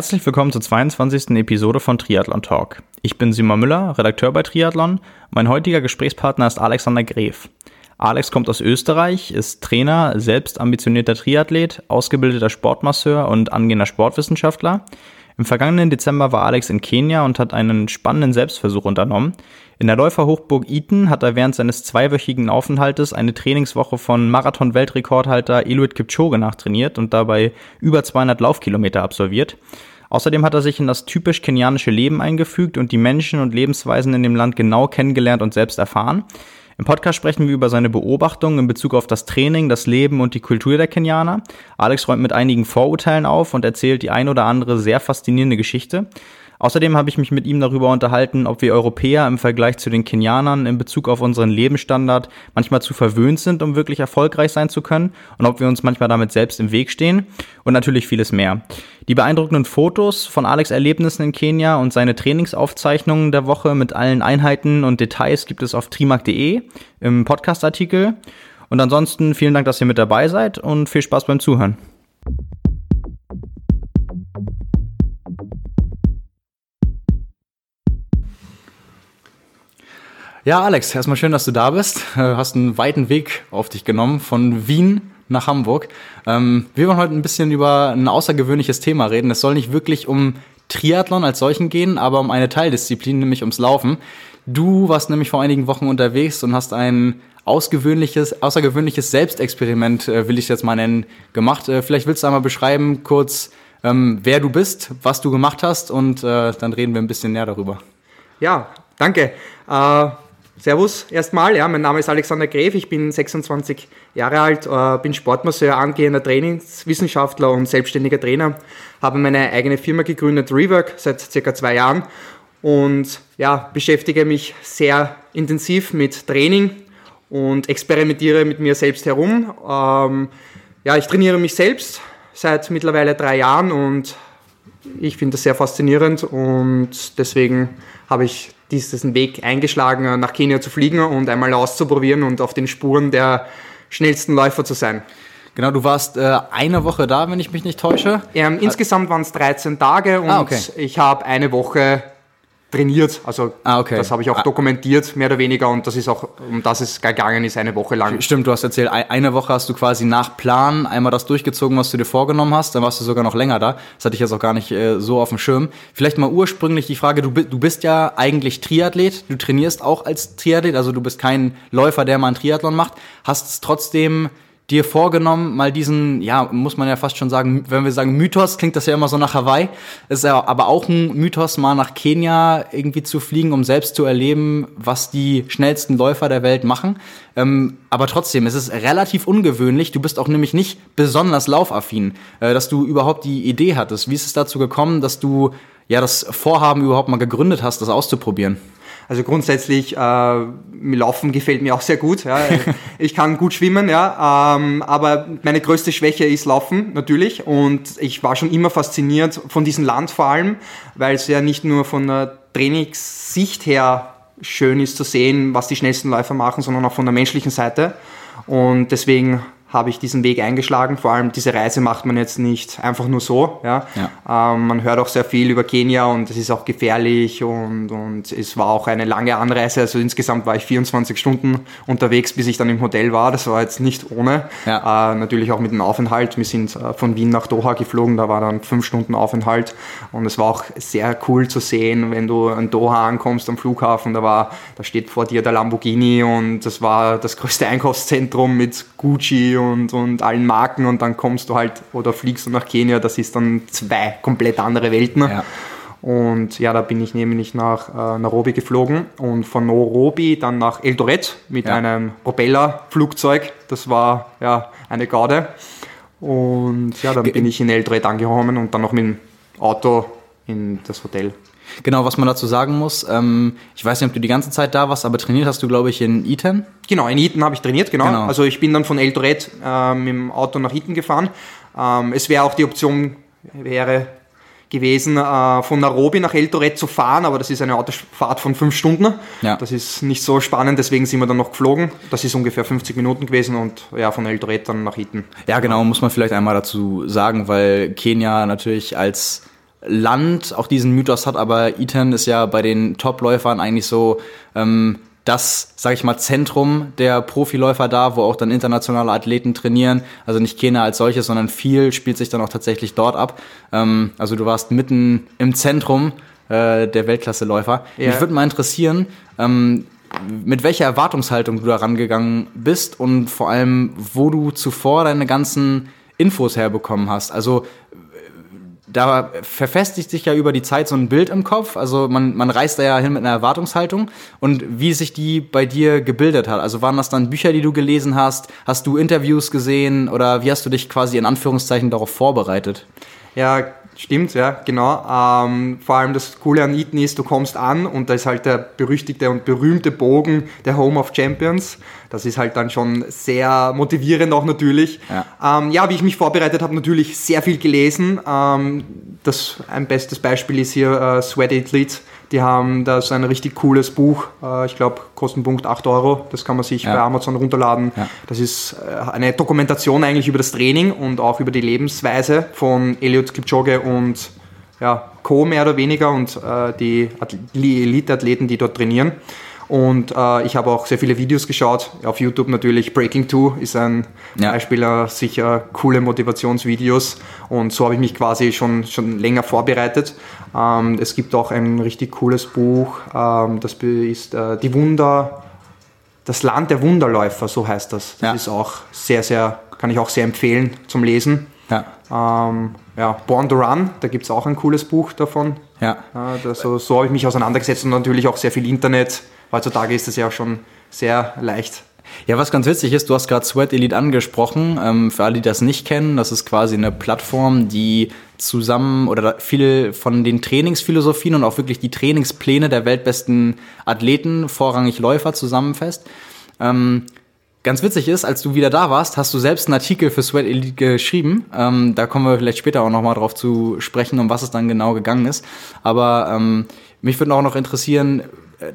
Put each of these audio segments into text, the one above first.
Herzlich willkommen zur 22. Episode von Triathlon Talk. Ich bin Simon Müller, Redakteur bei Triathlon. Mein heutiger Gesprächspartner ist Alexander Gref. Alex kommt aus Österreich, ist Trainer, selbst ambitionierter Triathlet, ausgebildeter Sportmasseur und angehender Sportwissenschaftler. Im vergangenen Dezember war Alex in Kenia und hat einen spannenden Selbstversuch unternommen. In der Läuferhochburg Eton hat er während seines zweiwöchigen Aufenthaltes eine Trainingswoche von Marathon-Weltrekordhalter Eliud Kipchoge nachtrainiert und dabei über 200 Laufkilometer absolviert. Außerdem hat er sich in das typisch kenianische Leben eingefügt und die Menschen und Lebensweisen in dem Land genau kennengelernt und selbst erfahren. Im Podcast sprechen wir über seine Beobachtungen in Bezug auf das Training, das Leben und die Kultur der Kenianer. Alex räumt mit einigen Vorurteilen auf und erzählt die ein oder andere sehr faszinierende Geschichte. Außerdem habe ich mich mit ihm darüber unterhalten, ob wir Europäer im Vergleich zu den Kenianern in Bezug auf unseren Lebensstandard manchmal zu verwöhnt sind, um wirklich erfolgreich sein zu können und ob wir uns manchmal damit selbst im Weg stehen und natürlich vieles mehr. Die beeindruckenden Fotos von Alex Erlebnissen in Kenia und seine Trainingsaufzeichnungen der Woche mit allen Einheiten und Details gibt es auf trimark.de im Podcastartikel. Und ansonsten vielen Dank, dass ihr mit dabei seid und viel Spaß beim Zuhören. Ja, Alex, erstmal schön, dass du da bist. Du äh, hast einen weiten Weg auf dich genommen von Wien nach Hamburg. Ähm, wir wollen heute ein bisschen über ein außergewöhnliches Thema reden. Es soll nicht wirklich um Triathlon als solchen gehen, aber um eine Teildisziplin, nämlich ums Laufen. Du warst nämlich vor einigen Wochen unterwegs und hast ein ausgewöhnliches, außergewöhnliches Selbstexperiment, äh, will ich jetzt mal nennen, gemacht. Äh, vielleicht willst du einmal beschreiben, kurz, ähm, wer du bist, was du gemacht hast und dann reden wir ein bisschen näher darüber. Ja, danke. Servus erstmal, ja, mein Name ist Alexander Gref, ich bin 26 Jahre alt, äh, bin Sportmasseur, angehender Trainingswissenschaftler und selbstständiger Trainer, habe meine eigene Firma gegründet, Rework, seit circa zwei Jahren und ja, beschäftige mich sehr intensiv mit Training und experimentiere mit mir selbst herum. Ähm, ja, ich trainiere mich selbst seit mittlerweile drei Jahren und ich finde das sehr faszinierend und deswegen habe ich diesen Weg eingeschlagen, nach Kenia zu fliegen und einmal auszuprobieren und auf den Spuren der schnellsten Läufer zu sein. Genau, du warst äh, eine Woche da, wenn ich mich nicht täusche. Ähm, insgesamt waren es 13 Tage und ah, okay. ich habe eine Woche trainiert. Also ah, okay. das habe ich auch ah. dokumentiert, mehr oder weniger. Und das ist auch, um das es gegangen ist, eine Woche lang. Stimmt, du hast erzählt, eine Woche hast du quasi nach Plan einmal das durchgezogen, was du dir vorgenommen hast. Dann warst du sogar noch länger da. Das hatte ich jetzt auch gar nicht äh, so auf dem Schirm. Vielleicht mal ursprünglich die Frage, du, du bist ja eigentlich Triathlet. Du trainierst auch als Triathlet. Also du bist kein Läufer, der mal einen Triathlon macht. Hast es trotzdem dir vorgenommen, mal diesen, ja, muss man ja fast schon sagen, wenn wir sagen Mythos, klingt das ja immer so nach Hawaii. Ist ja aber auch ein Mythos, mal nach Kenia irgendwie zu fliegen, um selbst zu erleben, was die schnellsten Läufer der Welt machen. Ähm, aber trotzdem, es ist relativ ungewöhnlich. Du bist auch nämlich nicht besonders laufaffin, äh, dass du überhaupt die Idee hattest. Wie ist es dazu gekommen, dass du ja das Vorhaben überhaupt mal gegründet hast, das auszuprobieren? Also grundsätzlich, äh, Laufen gefällt mir auch sehr gut. Ja. Ich kann gut schwimmen, ja, ähm, aber meine größte Schwäche ist Laufen natürlich. Und ich war schon immer fasziniert von diesem Land vor allem, weil es ja nicht nur von der Trainingssicht her schön ist zu sehen, was die schnellsten Läufer machen, sondern auch von der menschlichen Seite. Und deswegen habe ich diesen Weg eingeschlagen. Vor allem diese Reise macht man jetzt nicht einfach nur so. Ja? ja. Ähm, man hört auch sehr viel über Kenia und es ist auch gefährlich und, und es war auch eine lange Anreise. Also insgesamt war ich 24 Stunden unterwegs, bis ich dann im Hotel war. Das war jetzt nicht ohne. Ja. Äh, natürlich auch mit dem Aufenthalt. Wir sind äh, von Wien nach Doha geflogen, da war dann fünf Stunden Aufenthalt und es war auch sehr cool zu sehen, wenn du in Doha ankommst am Flughafen, da war, da steht vor dir der Lamborghini und das war das größte Einkaufszentrum mit Gucci und, und allen Marken und dann kommst du halt oder fliegst du nach Kenia, das ist dann zwei komplett andere Welten. Ja. Und ja, da bin ich nämlich nach äh, Nairobi geflogen und von Nairobi dann nach Eldoret mit ja. einem Propellerflugzeug. Das war ja eine Garde. Und ja, dann bin ich in Eldoret angekommen und dann noch mit dem Auto in das Hotel. Genau, was man dazu sagen muss, ähm, ich weiß nicht, ob du die ganze Zeit da warst, aber trainiert hast du, glaube ich, in Eton? Genau, in Eton habe ich trainiert, genau. genau. Also ich bin dann von Eldoret äh, mit dem Auto nach Eton gefahren. Ähm, es wäre auch die Option, wäre gewesen, äh, von Nairobi nach Eldoret zu fahren, aber das ist eine Autofahrt von fünf Stunden. Ja. Das ist nicht so spannend, deswegen sind wir dann noch geflogen. Das ist ungefähr 50 Minuten gewesen und ja, von Eldoret dann nach Eton. Ja, genau, muss man vielleicht einmal dazu sagen, weil Kenia natürlich als Land auch diesen Mythos hat, aber Ethan ist ja bei den Topläufern eigentlich so ähm, das, sage ich mal, Zentrum der Profiläufer da, wo auch dann internationale Athleten trainieren. Also nicht Kenia als solches, sondern viel spielt sich dann auch tatsächlich dort ab. Ähm, also du warst mitten im Zentrum äh, der Weltklasseläufer. Ja. Mich würde mal interessieren, ähm, mit welcher Erwartungshaltung du da rangegangen bist und vor allem, wo du zuvor deine ganzen Infos herbekommen hast. Also da verfestigt sich ja über die Zeit so ein Bild im Kopf. Also man, man reist da ja hin mit einer Erwartungshaltung und wie sich die bei dir gebildet hat. Also waren das dann Bücher, die du gelesen hast? Hast du Interviews gesehen oder wie hast du dich quasi in Anführungszeichen darauf vorbereitet? Ja, Stimmt, ja, genau. Ähm, vor allem das Coole an Eton ist, du kommst an und da ist halt der berüchtigte und berühmte Bogen der Home of Champions. Das ist halt dann schon sehr motivierend auch natürlich. Ja, ähm, ja wie ich mich vorbereitet habe, natürlich sehr viel gelesen. Ähm, das, ein bestes Beispiel ist hier äh, Sweat Athlete die haben da so ein richtig cooles Buch. Äh, ich glaube, Kostenpunkt 8 Euro. Das kann man sich ja. bei Amazon runterladen. Ja. Das ist äh, eine Dokumentation eigentlich über das Training und auch über die Lebensweise von Eliud Kipchoge und ja, Co. mehr oder weniger und äh, die Elite-Athleten, die dort trainieren. Und äh, ich habe auch sehr viele Videos geschaut, auf YouTube natürlich. Breaking 2 ist ein ja. Beispiel, äh, sicher coole Motivationsvideos. Und so habe ich mich quasi schon, schon länger vorbereitet. Ähm, es gibt auch ein richtig cooles Buch, ähm, das ist äh, Die Wunder, das Land der Wunderläufer, so heißt das. Das ja. ist auch sehr, sehr, kann ich auch sehr empfehlen zum Lesen. Ja. Ähm, ja, Born to Run, da gibt es auch ein cooles Buch davon. Ja. Äh, das, so, so habe ich mich auseinandergesetzt und natürlich auch sehr viel Internet heutzutage ist das ja auch schon sehr leicht. Ja, was ganz witzig ist, du hast gerade Sweat Elite angesprochen. Ähm, für alle, die das nicht kennen, das ist quasi eine Plattform, die zusammen oder viele von den Trainingsphilosophien und auch wirklich die Trainingspläne der weltbesten Athleten, vorrangig Läufer, zusammenfasst. Ähm, ganz witzig ist, als du wieder da warst, hast du selbst einen Artikel für Sweat Elite geschrieben. Ähm, da kommen wir vielleicht später auch nochmal drauf zu sprechen, um was es dann genau gegangen ist. Aber ähm, mich würde auch noch interessieren,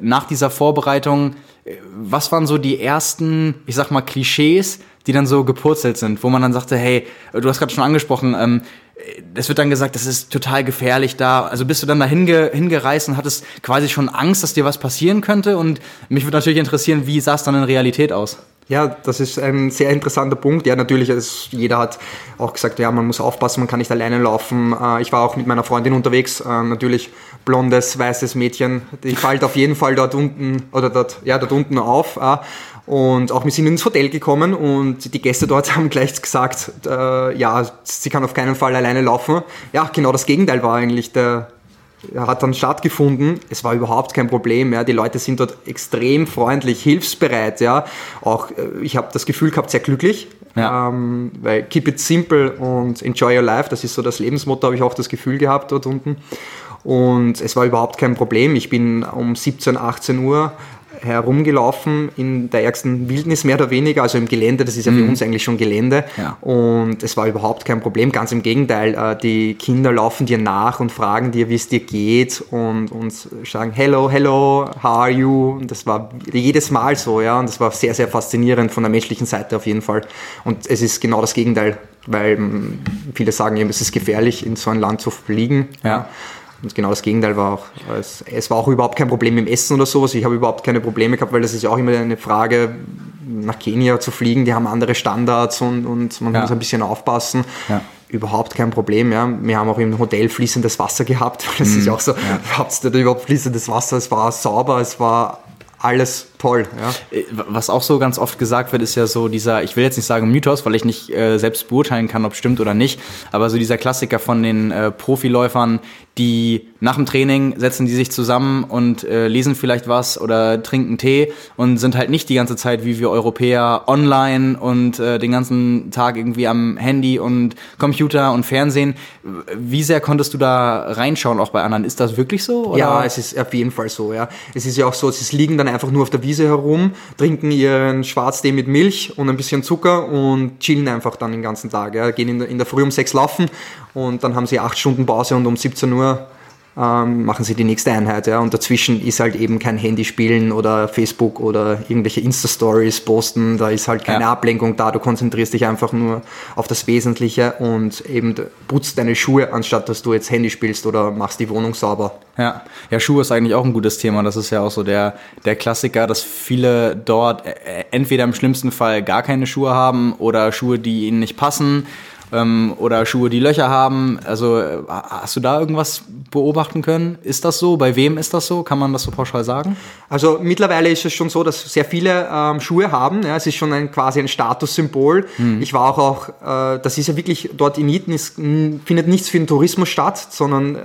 nach dieser Vorbereitung, was waren so die ersten, ich sag mal, Klischees, die dann so gepurzelt sind, wo man dann sagte, hey, du hast gerade schon angesprochen, ähm, es wird dann gesagt, das ist total gefährlich da. Also bist du dann da hinge, hingereist und hattest quasi schon Angst, dass dir was passieren könnte? Und mich würde natürlich interessieren, wie sah es dann in Realität aus? Ja, das ist ein sehr interessanter Punkt. Ja, natürlich, es, jeder hat auch gesagt, ja, man muss aufpassen, man kann nicht alleine laufen. Äh, ich war auch mit meiner Freundin unterwegs, äh, natürlich blondes, weißes Mädchen. Die fällt auf jeden Fall dort unten, oder dort, ja, dort unten auf. Äh, und auch wir sind ins Hotel gekommen und die Gäste dort haben gleich gesagt, ja, sie kann auf keinen Fall alleine laufen. Ja, genau das Gegenteil war eigentlich der, hat dann stattgefunden. Es war überhaupt kein Problem. Ja. Die Leute sind dort extrem freundlich, hilfsbereit. Ja. Auch äh, ich habe das Gefühl gehabt, sehr glücklich. Ja. Ähm, weil keep it simple und enjoy your life, das ist so das Lebensmotto, habe ich auch das Gefühl gehabt dort unten. Und es war überhaupt kein Problem. Ich bin um 17, 18 Uhr herumgelaufen in der ärgsten Wildnis mehr oder weniger, also im Gelände, das ist ja für mhm. uns eigentlich schon Gelände. Ja. Und es war überhaupt kein Problem, ganz im Gegenteil. Äh, die Kinder laufen dir nach und fragen dir, wie es dir geht und, und sagen, hello, hello, how are you? Und das war jedes Mal so, ja. Und das war sehr, sehr faszinierend von der menschlichen Seite auf jeden Fall. Und es ist genau das Gegenteil, weil mm, viele sagen eben, es ist gefährlich, in so ein Land zu fliegen. Ja. Und genau das Gegenteil war auch. Es, es, war auch überhaupt kein Problem im Essen oder sowas. Ich habe überhaupt keine Probleme gehabt, weil das ist ja auch immer eine Frage, nach Kenia zu fliegen. Die haben andere Standards und, und man ja. muss ein bisschen aufpassen. Ja. Überhaupt kein Problem. Ja. Wir haben auch im Hotel fließendes Wasser gehabt. Das mhm. ist auch so, ja. habt ihr überhaupt fließendes Wasser? Es war sauber, es war alles toll. Ja. Äh, was auch so ganz oft gesagt wird, ist ja so dieser, ich will jetzt nicht sagen Mythos, weil ich nicht äh, selbst beurteilen kann, ob es stimmt oder nicht, aber so dieser Klassiker von den äh, Profiläufern, die nach dem Training setzen die sich zusammen und äh, lesen vielleicht was oder trinken Tee und sind halt nicht die ganze Zeit wie wir Europäer online und äh, den ganzen Tag irgendwie am Handy und Computer und Fernsehen. Wie sehr konntest du da reinschauen, auch bei anderen? Ist das wirklich so? Oder? Ja, es ist auf jeden Fall so. Ja, es ist ja auch so, sie liegen dann einfach nur auf der Wiese herum, trinken ihren Schwarztee mit Milch und ein bisschen Zucker und chillen einfach dann den ganzen Tag. Ja. Gehen in der, in der Früh um sechs laufen und dann haben sie acht Stunden Pause und um 17 Uhr ähm, machen sie die nächste Einheit. Ja? Und dazwischen ist halt eben kein Handyspielen oder Facebook oder irgendwelche Insta-Stories posten. Da ist halt keine ja. Ablenkung da. Du konzentrierst dich einfach nur auf das Wesentliche und eben putzt deine Schuhe, anstatt dass du jetzt Handy spielst oder machst die Wohnung sauber. Ja, ja Schuhe ist eigentlich auch ein gutes Thema. Das ist ja auch so der, der Klassiker, dass viele dort äh, entweder im schlimmsten Fall gar keine Schuhe haben oder Schuhe, die ihnen nicht passen ähm, oder Schuhe, die Löcher haben. Also äh, hast du da irgendwas beobachten können? Ist das so? Bei wem ist das so? Kann man das so pauschal sagen? Also mittlerweile ist es schon so, dass sehr viele ähm, Schuhe haben. Ja, es ist schon ein, quasi ein Statussymbol. Hm. Ich war auch, auch äh, das ist ja wirklich dort in Iten, ist, findet nichts für den Tourismus statt, sondern äh,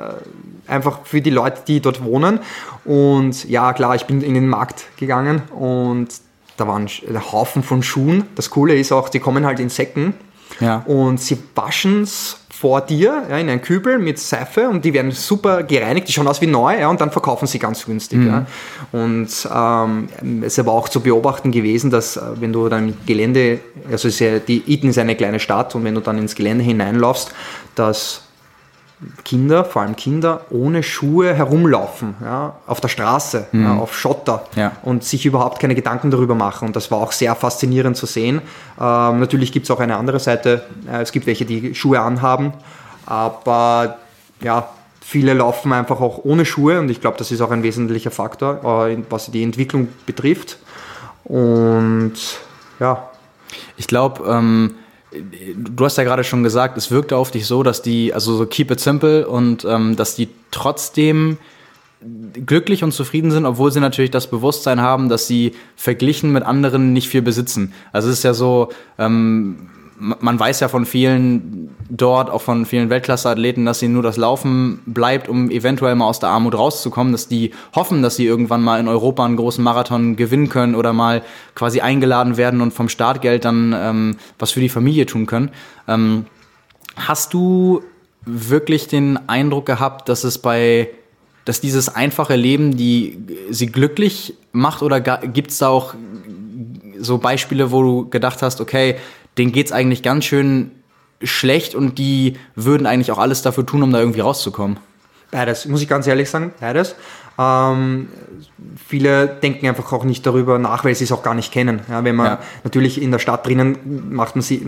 einfach für die Leute, die dort wohnen. Und ja, klar, ich bin in den Markt gegangen und da waren ein Haufen von Schuhen. Das Coole ist auch, die kommen halt in Säcken. Ja. Und sie waschen es vor dir ja, in einen Kübel mit Seife und die werden super gereinigt, die schauen aus wie neu ja, und dann verkaufen sie ganz günstig. Mhm. Ja. Und ähm, es ist aber auch zu beobachten gewesen, dass äh, wenn du dann im Gelände, also ja, die Iten ist eine kleine Stadt und wenn du dann ins Gelände hineinlaufst, dass Kinder, vor allem Kinder, ohne Schuhe herumlaufen, ja, auf der Straße, mhm. ja, auf Schotter ja. und sich überhaupt keine Gedanken darüber machen. Und das war auch sehr faszinierend zu sehen. Ähm, natürlich gibt es auch eine andere Seite. Äh, es gibt welche, die Schuhe anhaben, aber ja, viele laufen einfach auch ohne Schuhe und ich glaube, das ist auch ein wesentlicher Faktor, äh, was die Entwicklung betrifft. Und ja. Ich glaube, ähm du hast ja gerade schon gesagt, es wirkte auf dich so, dass die, also so keep it simple und ähm, dass die trotzdem glücklich und zufrieden sind, obwohl sie natürlich das Bewusstsein haben, dass sie verglichen mit anderen nicht viel besitzen. Also es ist ja so, ähm, man weiß ja von vielen dort, auch von vielen Weltklasse-Athleten, dass sie nur das Laufen bleibt, um eventuell mal aus der Armut rauszukommen, dass die hoffen, dass sie irgendwann mal in Europa einen großen Marathon gewinnen können oder mal quasi eingeladen werden und vom Startgeld dann ähm, was für die Familie tun können. Ähm, hast du wirklich den Eindruck gehabt, dass es bei dass dieses einfache Leben die sie glücklich macht oder gibt es da auch so Beispiele, wo du gedacht hast, okay, denen geht's eigentlich ganz schön schlecht und die würden eigentlich auch alles dafür tun, um da irgendwie rauszukommen. Beides, muss ich ganz ehrlich sagen, beides. Ähm, viele denken einfach auch nicht darüber nach, weil sie es auch gar nicht kennen. Ja, wenn man ja. natürlich in der Stadt drinnen macht man sie,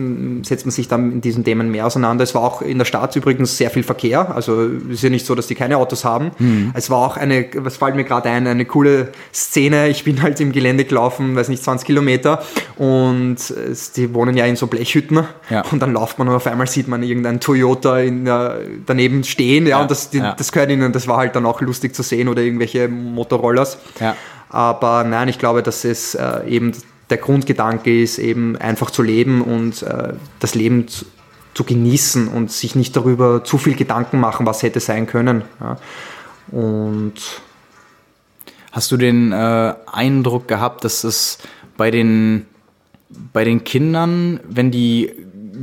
setzt man sich dann in diesen Themen mehr auseinander. Es war auch in der Stadt übrigens sehr viel Verkehr. Also es ist ja nicht so, dass die keine Autos haben. Mhm. Es war auch eine, was fällt mir gerade ein, eine coole Szene. Ich bin halt im Gelände gelaufen, weiß nicht, 20 Kilometer und die wohnen ja in so Blechhütten ja. und dann läuft man und auf einmal sieht man irgendeinen Toyota in, daneben stehen. Ja, und das, die, das gehört ihnen. Das war halt dann auch lustig zu sehen oder irgendwie irgendwelche Motorrollers. Ja. Aber nein, ich glaube, dass es äh, eben der Grundgedanke ist, eben einfach zu leben und äh, das Leben zu, zu, genießen und sich nicht darüber zu viel Gedanken machen, was hätte sein können. Ja. Und hast du den äh, Eindruck gehabt, dass es bei den, bei den Kindern, wenn die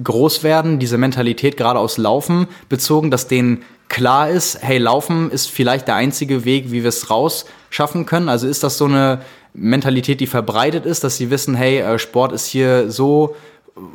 groß werden, diese Mentalität gerade aus Laufen bezogen, dass denen klar ist, hey, Laufen ist vielleicht der einzige Weg, wie wir es rausschaffen können? Also ist das so eine Mentalität, die verbreitet ist, dass sie wissen, hey, äh, Sport ist hier so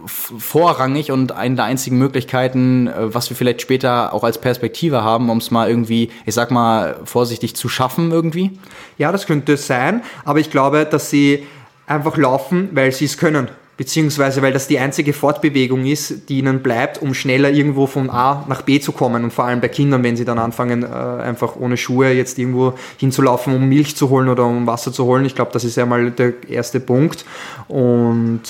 vorrangig und eine der einzigen Möglichkeiten, äh, was wir vielleicht später auch als Perspektive haben, um es mal irgendwie, ich sag mal, vorsichtig zu schaffen irgendwie? Ja, das könnte sein, aber ich glaube, dass sie einfach laufen, weil sie es können beziehungsweise weil das die einzige Fortbewegung ist, die ihnen bleibt, um schneller irgendwo von A nach B zu kommen und vor allem bei Kindern, wenn sie dann anfangen, äh, einfach ohne Schuhe jetzt irgendwo hinzulaufen, um Milch zu holen oder um Wasser zu holen. Ich glaube, das ist ja mal der erste Punkt und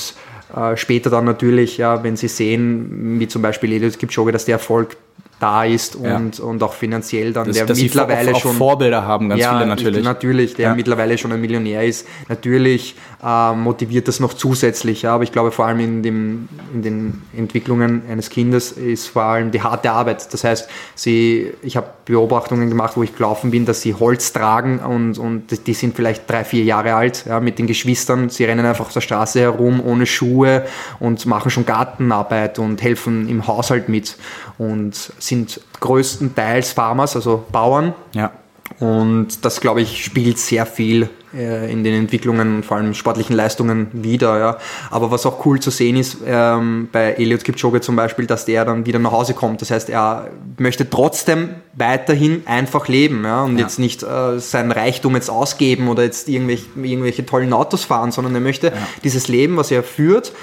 äh, später dann natürlich, ja, wenn sie sehen, wie zum Beispiel Eliud Kipchoge, dass der Erfolg da ist und, ja. und auch finanziell dann, das, der mittlerweile auch, auch schon Vorbilder haben, ganz ja, viele natürlich. Natürlich, der ja. mittlerweile schon ein Millionär ist. Natürlich äh, motiviert das noch zusätzlich, ja, aber ich glaube vor allem in, dem, in den Entwicklungen eines Kindes ist vor allem die harte Arbeit. Das heißt, sie, ich habe Beobachtungen gemacht, wo ich gelaufen bin, dass sie Holz tragen und, und die sind vielleicht drei, vier Jahre alt, ja, mit den Geschwistern. Sie rennen einfach auf der Straße herum ohne Schuhe und machen schon Gartenarbeit und helfen im Haushalt mit und sind größtenteils Farmers, also Bauern. Ja. Und das, glaube ich, spielt sehr viel äh, in den Entwicklungen und vor allem sportlichen Leistungen wieder. Ja. Aber was auch cool zu sehen ist, ähm, bei Eliud Kipchoge zum Beispiel, dass der dann wieder nach Hause kommt. Das heißt, er möchte trotzdem weiterhin einfach leben ja, und ja. jetzt nicht äh, sein Reichtum jetzt ausgeben oder jetzt irgendwelche, irgendwelche tollen Autos fahren, sondern er möchte dieses Leben, was er führt,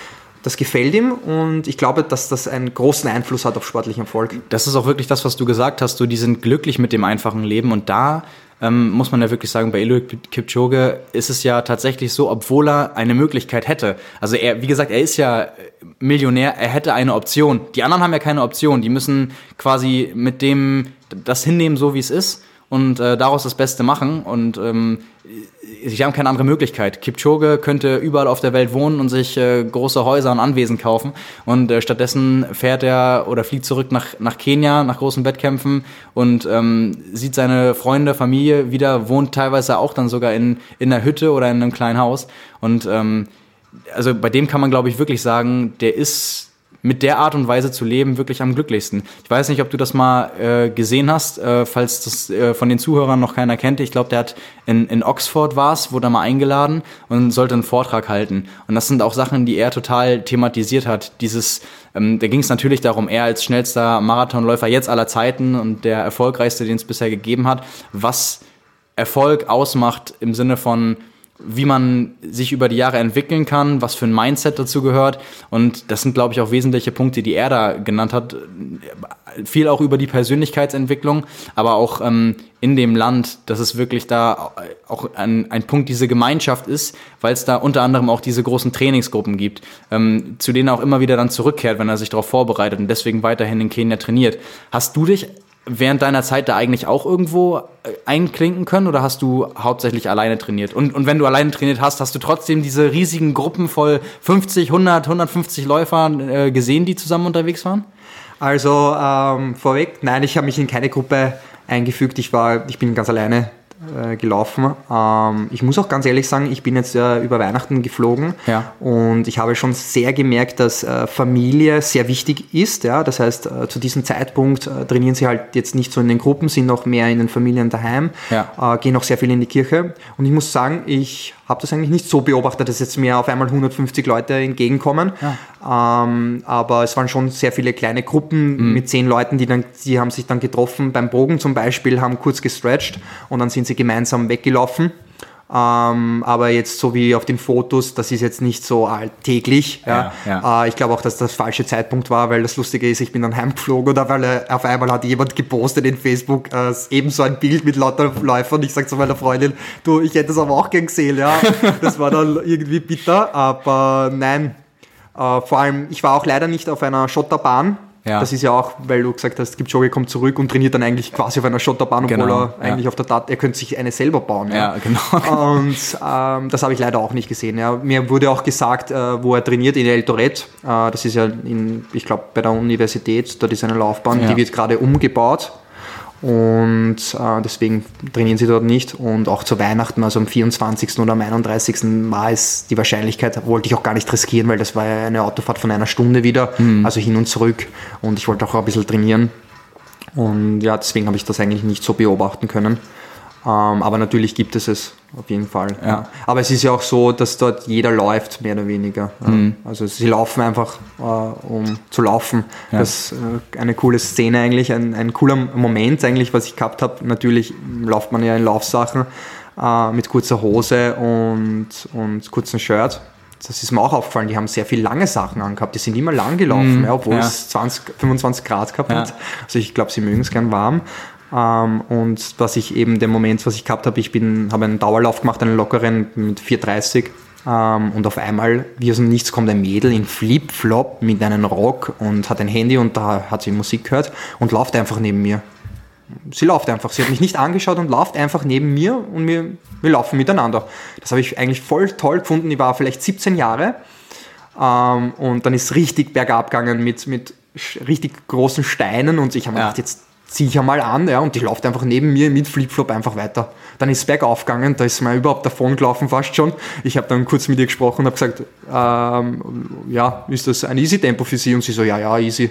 das gefällt ihm und ich glaube, dass das einen großen Einfluss hat auf sportlichen Erfolg. Das ist auch wirklich das, was du gesagt hast. Du, die sind glücklich mit dem einfachen Leben und da ähm, muss man ja wirklich sagen, bei Eliud Kipchoge ist es ja tatsächlich so, obwohl er eine Möglichkeit hätte. Also er, wie gesagt, er ist ja Millionär, er hätte eine Option. Die anderen haben ja keine Option. Die müssen quasi mit dem das hinnehmen, so wie es ist und äh, daraus das Beste machen. Und ähm, sie haben keine andere Möglichkeit. Kipchoge könnte überall auf der Welt wohnen und sich äh, große Häuser und Anwesen kaufen. Und äh, stattdessen fährt er oder fliegt zurück nach, nach Kenia, nach großen Wettkämpfen und ähm, sieht seine Freunde, Familie wieder, wohnt teilweise auch dann sogar in, in einer Hütte oder in einem kleinen Haus. Und ähm, also bei dem kann man, glaube ich, wirklich sagen, der ist mit der Art und Weise zu leben wirklich am glücklichsten. Ich weiß nicht, ob du das mal äh, gesehen hast, äh, falls das äh, von den Zuhörern noch keiner kennt. Ich glaube, der hat in, in Oxford war es, wurde er mal eingeladen und sollte einen Vortrag halten. Und das sind auch Sachen, die er total thematisiert hat. Dieses, ähm, da ging es natürlich darum, er als schnellster Marathonläufer jetzt aller Zeiten und der erfolgreichste, den es bisher gegeben hat, was Erfolg ausmacht im Sinne von wie man sich über die Jahre entwickeln kann, was für ein Mindset dazu gehört. Und das sind, glaube ich, auch wesentliche Punkte, die er da genannt hat. Viel auch über die Persönlichkeitsentwicklung, aber auch ähm, in dem Land, dass es wirklich da auch ein, ein Punkt diese Gemeinschaft ist, weil es da unter anderem auch diese großen Trainingsgruppen gibt, ähm, zu denen er auch immer wieder dann zurückkehrt, wenn er sich darauf vorbereitet und deswegen weiterhin in Kenia trainiert. Hast du dich während deiner Zeit da eigentlich auch irgendwo äh, einklinken können oder hast du hauptsächlich alleine trainiert? Und, und wenn du alleine trainiert hast, hast du trotzdem diese riesigen Gruppen voll 50, 100, 150 Läufer äh, gesehen, die zusammen unterwegs waren? Also ähm, vorweg, nein, ich habe mich in keine Gruppe eingefügt. Ich war, ich bin ganz alleine äh, gelaufen. Ähm, ich muss auch ganz ehrlich sagen, ich bin jetzt äh, über Weihnachten geflogen ja. und ich habe schon sehr gemerkt, dass äh, Familie sehr wichtig ist. Ja? Das heißt, äh, zu diesem Zeitpunkt äh, trainieren sie halt jetzt nicht so in den Gruppen, sind noch mehr in den Familien daheim, ja. Gehen auch sehr viel in die Kirche. Und ich muss sagen, ich habe das eigentlich nicht so beobachtet, dass jetzt mir auf einmal 150 Leute entgegenkommen. Ja. Ähm, aber es waren schon sehr viele kleine Gruppen mhm. mit zehn Leuten, die, dann, die haben sich dann getroffen beim Bogen zum Beispiel, haben kurz gestretched und dann sind sie gemeinsam weggelaufen. Ähm, aber jetzt so wie auf den Fotos, das ist jetzt nicht so alltäglich. Ja. ja, ja. Äh, ich glaube auch, dass das falsche Zeitpunkt war, weil das Lustige ist, ich bin dann heimgeflogen oder weil äh, auf einmal hat jemand gepostet in Facebook äh, ebenso ein Bild mit lauter Läufern. Ich sage zu meiner Freundin, du, ich hätte das aber auch gern gesehen. Ja. Das war dann irgendwie bitter, aber nein. Äh, vor allem, ich war auch leider nicht auf einer Schotterbahn ja. Das ist ja auch, weil du gesagt hast, Kipchoge kommt zurück und trainiert dann eigentlich quasi auf einer Schotterbahn, obwohl genau, er eigentlich auf der Tat, er könnte sich eine selber bauen. Ja, ja genau. Und ähm, das habe ich leider auch nicht gesehen. Ja. Mir wurde auch gesagt, äh, wo er trainiert, in El Toret, äh, das ist ja, in, ich glaube, bei der Universität, dort ist eine Laufbahn, ja. die wird gerade umgebaut und äh, deswegen trainieren sie dort nicht. Und auch zu Weihnachten, also am 24. oder am 31. war es die Wahrscheinlichkeit, wollte ich auch gar nicht riskieren, weil das war ja eine Autofahrt von einer Stunde wieder, mhm. also hin und zurück. Und ich wollte auch ein bisschen trainieren. Und ja, deswegen habe ich das eigentlich nicht so beobachten können. Ähm, aber natürlich gibt es es auf jeden Fall. Ja. Aber es ist ja auch so, dass dort jeder läuft, mehr oder weniger. Mhm. Also sie laufen einfach, äh, um zu laufen. Ja. Das ist äh, eine coole Szene eigentlich, ein, ein cooler Moment eigentlich, was ich gehabt habe. Natürlich läuft man ja in Laufsachen äh, mit kurzer Hose und, und kurzem Shirt. Das ist mir auch aufgefallen, die haben sehr viel lange Sachen angehabt. Die sind immer lang gelaufen, mhm. ja, obwohl ja. es 20, 25 Grad gehabt hat. Also ich glaube, sie mögen es gern warm. Ähm, und was ich eben, den Moment, was ich gehabt habe, ich bin, habe einen Dauerlauf gemacht, einen lockeren mit 4,30 ähm, und auf einmal, wie aus dem Nichts, kommt ein Mädel in Flip-Flop mit einem Rock und hat ein Handy und da hat sie Musik gehört und läuft einfach neben mir. Sie läuft einfach. Sie hat mich nicht angeschaut und läuft einfach neben mir und wir, wir laufen miteinander. Das habe ich eigentlich voll toll gefunden. Ich war vielleicht 17 Jahre ähm, und dann ist es richtig bergab gegangen mit, mit richtig großen Steinen und ich habe ja. gedacht, jetzt ziehe ich einmal an ja, und die läuft einfach neben mir mit Flipflop einfach weiter. Dann ist es bergauf gegangen, da ist mir überhaupt davon gelaufen fast schon. Ich habe dann kurz mit ihr gesprochen und habe gesagt, ähm, ja, ist das ein Easy-Tempo für Sie? Und sie so, ja, ja, easy.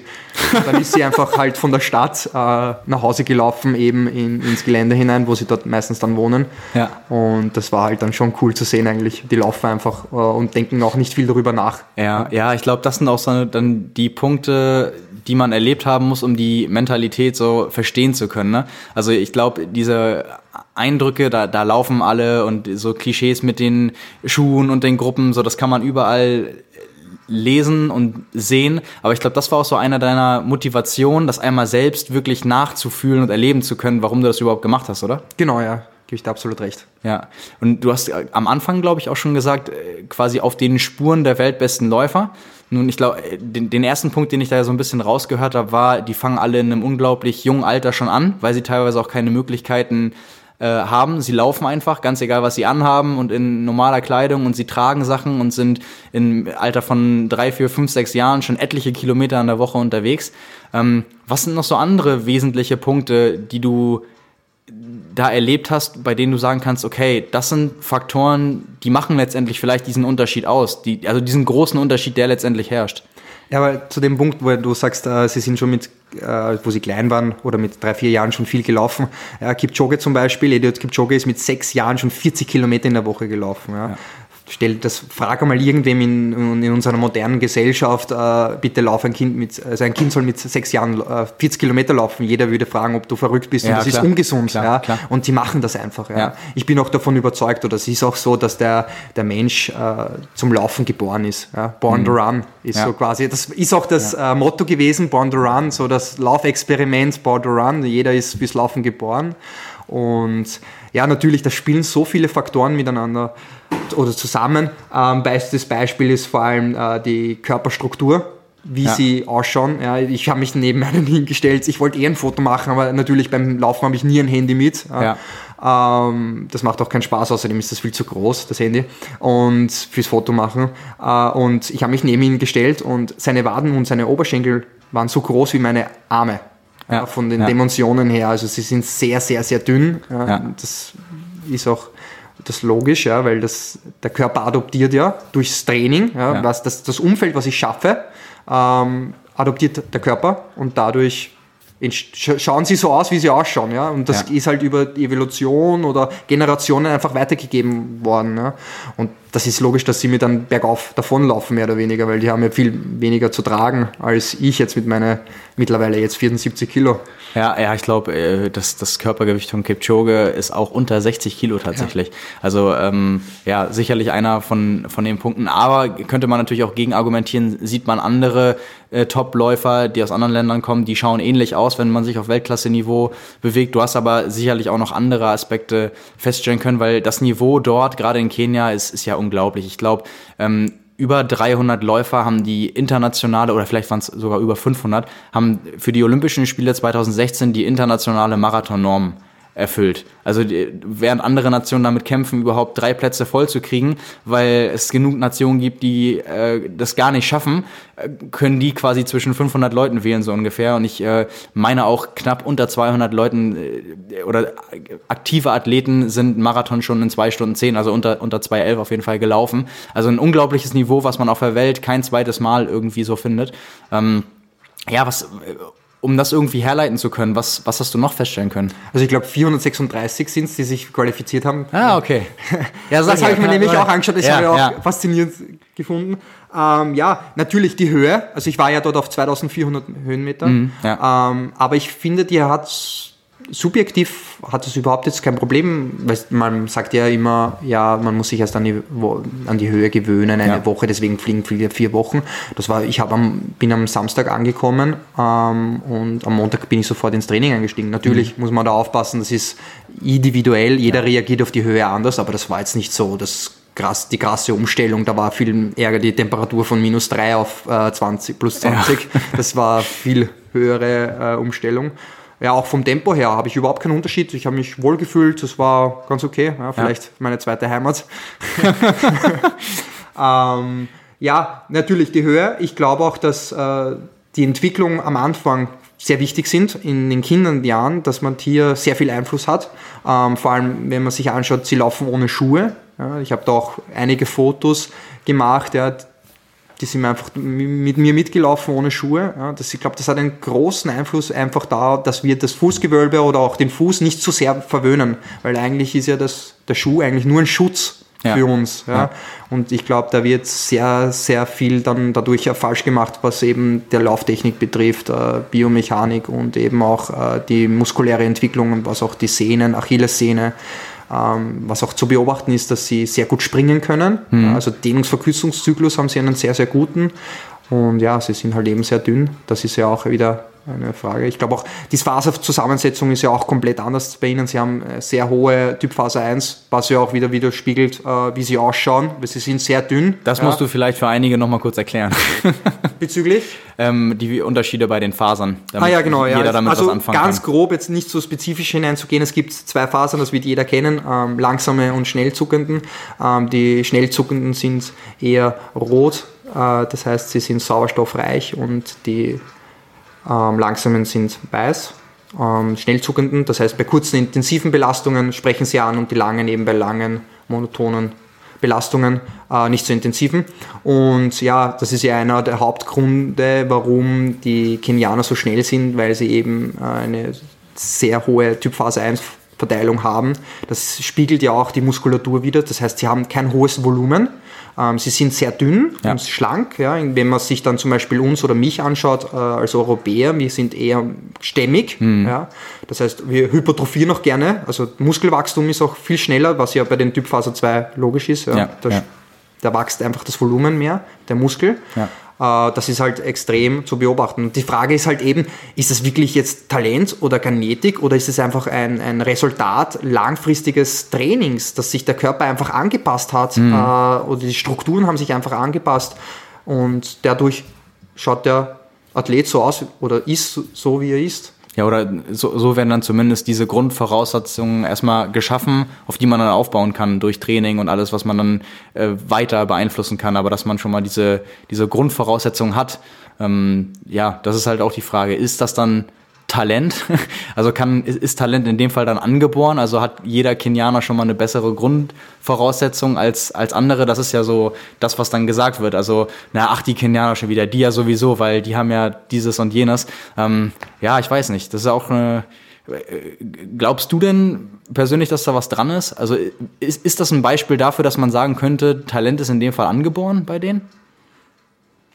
Und dann ist sie einfach halt von der Stadt äh, nach Hause gelaufen, eben in, ins Gelände hinein, wo sie dort meistens dann wohnen. Ja. Und das war halt dann schon cool zu sehen eigentlich. Die laufen einfach äh, und denken auch nicht viel darüber nach. Ja, ja, ich glaube, das sind auch so dann die Punkte, die man erlebt haben muss, um die Mentalität so verstehen zu können. Ne? Also ich glaube, diese Eindrücke, da, da laufen alle und so Klischees mit den Schuhen und den Gruppen, so das kann man überall lesen und sehen. Aber ich glaube, das war auch so einer deiner Motivationen, das einmal selbst wirklich nachzufühlen und erleben zu können, warum du das überhaupt gemacht hast, oder? Genau, ja. Gebe ich dir absolut recht. Ja. Und du hast am Anfang, glaube ich, auch schon gesagt, äh, quasi auf den Spuren der weltbesten Läufer. Nun, ich glaube, äh, den, den, ersten Punkt, den ich da so ein bisschen rausgehört habe, war, die fangen alle in einem unglaublich jungen Alter schon an, weil sie teilweise auch keine Möglichkeiten äh, haben. Sie laufen einfach, ganz egal, was sie anhaben und in normaler Kleidung und sie tragen Sachen und sind im Alter von drei, vier, fünf, sechs Jahren schon etliche Kilometer in der Woche unterwegs. Ähm, was sind noch so andere wesentliche Punkte, die du da erlebt hast, bei denen du sagen kannst, okay, das sind Faktoren, die machen letztendlich vielleicht diesen Unterschied aus, die, also diesen großen Unterschied, der letztendlich herrscht. Ja, aber zu dem Punkt, wo du sagst, äh, sie sind schon mit, äh, wo sie klein waren oder mit drei, vier Jahren schon viel gelaufen. Ja, Kipchoge zum Beispiel, Eliot Kipchoge ist mit sechs Jahren schon 40 Kilometer in der Woche gelaufen. Ja. Ja stell das, frage mal irgendwem in, in unserer modernen Gesellschaft, äh, bitte lauf ein Kind mit, also ein Kind soll mit sechs Jahren äh, 40 Kilometer laufen. Jeder würde fragen, ob du verrückt bist ja, und das klar. ist ungesund. Klar, ja? Klar. Und die machen das einfach. Ja? ja? Ich bin auch davon überzeugt, oder es ist auch so, dass der, der Mensch äh, zum Laufen geboren ist. Ja? Born mhm. to Run ist so quasi. Das ist auch das äh, Motto gewesen, Born to Run, so das Laufexperiment, Born to Run. Jeder ist fürs Laufen geboren. Und ja, natürlich, da spielen so viele Faktoren miteinander oder zusammen. Ähm, bestes Beispiel ist vor allem äh, die Körperstruktur wie ja. sie ausschauen. Ja, ich habe mich neben einen hingestellt. Ich wollte eh ein Foto machen, aber natürlich beim Laufen habe ich nie ein Handy mit. Ja. Ähm, das macht auch keinen Spaß, außerdem ist das viel zu groß, das Handy, und fürs Foto machen. Äh, und ich habe mich neben ihn gestellt und seine Waden und seine Oberschenkel waren so groß wie meine Arme. Ja. von den Dimensionen her. Also sie sind sehr, sehr, sehr dünn. Das ist auch das logisch, ja, weil das, der Körper adoptiert ja durchs Training, ja, ja. Was das, das Umfeld, was ich schaffe, ähm, adoptiert der Körper und dadurch schauen sie so aus, wie sie ausschauen. Ja? Und das ja. ist halt über Evolution oder Generationen einfach weitergegeben worden. Ja? Und das ist logisch, dass sie mir dann bergauf davonlaufen, mehr oder weniger, weil die haben ja viel weniger zu tragen als ich jetzt mit meiner mittlerweile jetzt 74 Kilo. Ja, ja, ich glaube, äh, das, das Körpergewicht von Kipchoge ist auch unter 60 Kilo tatsächlich. Ja. Also ähm, ja, sicherlich einer von, von den Punkten. Aber könnte man natürlich auch gegen argumentieren, sieht man andere äh, Top-Läufer, die aus anderen Ländern kommen, die schauen ähnlich aus, wenn man sich auf Weltklasse-Niveau bewegt. Du hast aber sicherlich auch noch andere Aspekte feststellen können, weil das Niveau dort, gerade in Kenia, ist, ist ja unglaublich. Ich glaube, ähm, über 300 Läufer haben die internationale, oder vielleicht waren es sogar über 500, haben für die Olympischen Spiele 2016 die internationale Marathonnorm erfüllt. Also während andere Nationen damit kämpfen, überhaupt drei Plätze voll zu kriegen, weil es genug Nationen gibt, die äh, das gar nicht schaffen, äh, können die quasi zwischen 500 Leuten wählen so ungefähr. Und ich äh, meine auch knapp unter 200 Leuten äh, oder aktive Athleten sind Marathon schon in zwei Stunden zehn, also unter unter 2,11 auf jeden Fall gelaufen. Also ein unglaubliches Niveau, was man auf der Welt kein zweites Mal irgendwie so findet. Ähm, ja, was um das irgendwie herleiten zu können, was, was hast du noch feststellen können? Also ich glaube 436 sind es, die sich qualifiziert haben. Ah, okay. Ja, das habe ich mir ja, nämlich ja, auch angeschaut, das ja, habe ich auch ja. faszinierend gefunden. Ähm, ja, natürlich die Höhe. Also ich war ja dort auf 2400 Höhenmeter. Mhm, ähm, aber ich finde, die hat subjektiv hat es überhaupt jetzt kein Problem, weil man sagt ja immer, ja, man muss sich erst an die, an die Höhe gewöhnen, eine ja. Woche, deswegen fliegen viele vier Wochen. Das war, ich am, bin am Samstag angekommen ähm, und am Montag bin ich sofort ins Training eingestiegen. Natürlich mhm. muss man da aufpassen, das ist individuell, jeder ja. reagiert auf die Höhe anders, aber das war jetzt nicht so das krass, die krasse Umstellung. Da war viel ärger die Temperatur von minus 3 auf äh, 20, plus 20. Ja. Das war viel höhere äh, Umstellung ja, auch vom Tempo her habe ich überhaupt keinen Unterschied. Ich habe mich wohl gefühlt, das war ganz okay. Ja, vielleicht ja. meine zweite Heimat. ähm, ja, natürlich die Höhe. Ich glaube auch, dass äh, die Entwicklung am Anfang sehr wichtig sind in den Kinderjahren, dass man hier sehr viel Einfluss hat. Ähm, vor allem, wenn man sich anschaut, sie laufen ohne Schuhe. Ja, ich habe da auch einige Fotos gemacht, ja, die sind einfach mit mir mitgelaufen ohne Schuhe. Ja, das, ich glaube, das hat einen großen Einfluss einfach da, dass wir das Fußgewölbe oder auch den Fuß nicht zu sehr verwöhnen, weil eigentlich ist ja das, der Schuh eigentlich nur ein Schutz ja. für uns. Ja. ja. Und ich glaube, da wird sehr, sehr viel dann dadurch falsch gemacht, was eben der Lauftechnik betrifft, äh, Biomechanik und eben auch äh, die muskuläre Entwicklung und was auch die Sehnen, Achillessehne, was auch zu beobachten ist, dass sie sehr gut springen können. Mhm. Also Dehnungsverkürzungszyklus haben sie einen sehr, sehr guten. Und ja, sie sind halt eben sehr dünn. Das ist ja auch wieder eine Frage. Ich glaube auch, die Faserzusammensetzung ist ja auch komplett anders bei Ihnen. Sie haben äh, sehr hohe Typphase 1, was ja auch wieder widerspiegelt, äh, wie sie ausschauen, weil sie sind sehr dünn. Das ja. musst du vielleicht für einige nochmal kurz erklären. Bezüglich? ähm, die Unterschiede bei den Fasern. ah ja, genau. Ja. also ganz kann. grob, jetzt nicht so spezifisch hineinzugehen. Es gibt zwei Fasern, das wird jeder kennen, ähm, langsame und schnellzuckenden. Ähm, die schnellzuckenden sind eher rot, äh, das heißt, sie sind sauerstoffreich und die ähm, langsamen sind weiß. Ähm, schnellzuckenden, das heißt bei kurzen intensiven Belastungen sprechen sie an und die langen eben bei langen monotonen Belastungen äh, nicht so intensiven. Und ja, das ist ja einer der Hauptgründe, warum die Kenianer so schnell sind, weil sie eben äh, eine sehr hohe Typphase 1 Verteilung haben. Das spiegelt ja auch die Muskulatur wieder. Das heißt, sie haben kein hohes Volumen. Ähm, sie sind sehr dünn ja. und schlank. Ja. Wenn man sich dann zum Beispiel uns oder mich anschaut äh, als Europäer, wir sind eher stämmig. Mhm. Ja. Das heißt, wir hypertrophieren auch gerne. Also Muskelwachstum ist auch viel schneller, was ja bei den Typphase 2 logisch ist. Ja. Da, da wächst einfach das Volumen mehr, der Muskel. Ja. Äh, das ist halt extrem zu beobachten. Die Frage ist halt eben, ist es wirklich jetzt Talent oder Genetik oder ist es einfach ein, ein Resultat langfristiges Trainings, dass sich der Körper einfach angepasst hat mhm. Äh, oder die Strukturen haben sich einfach angepasst und dadurch schaut der Athlet so aus oder ist so, wie er ist. Ja, oder so, so werden dann zumindest diese Grundvoraussetzungen erstmal geschaffen, auf die man dann aufbauen kann durch Training und alles, was man dann äh, weiter beeinflussen kann, aber dass man schon mal diese, diese Grundvoraussetzungen hat. Ähm, ja, das ist halt auch die Frage, ist das dann Talent. Also kann, ist Talent in dem Fall dann angeboren? Also hat jeder Kenianer schon mal eine bessere Grundvoraussetzung als, als andere? Das ist ja so das, was dann gesagt wird. Also, na, ach, die Kenianer schon wieder, die ja sowieso, weil die haben ja dieses und jenes. Ähm, ja, ich weiß nicht. Das ist auch eine, Glaubst du denn persönlich, dass da was dran ist? Also ist, ist das ein Beispiel dafür, dass man sagen könnte, Talent ist in dem Fall angeboren bei denen?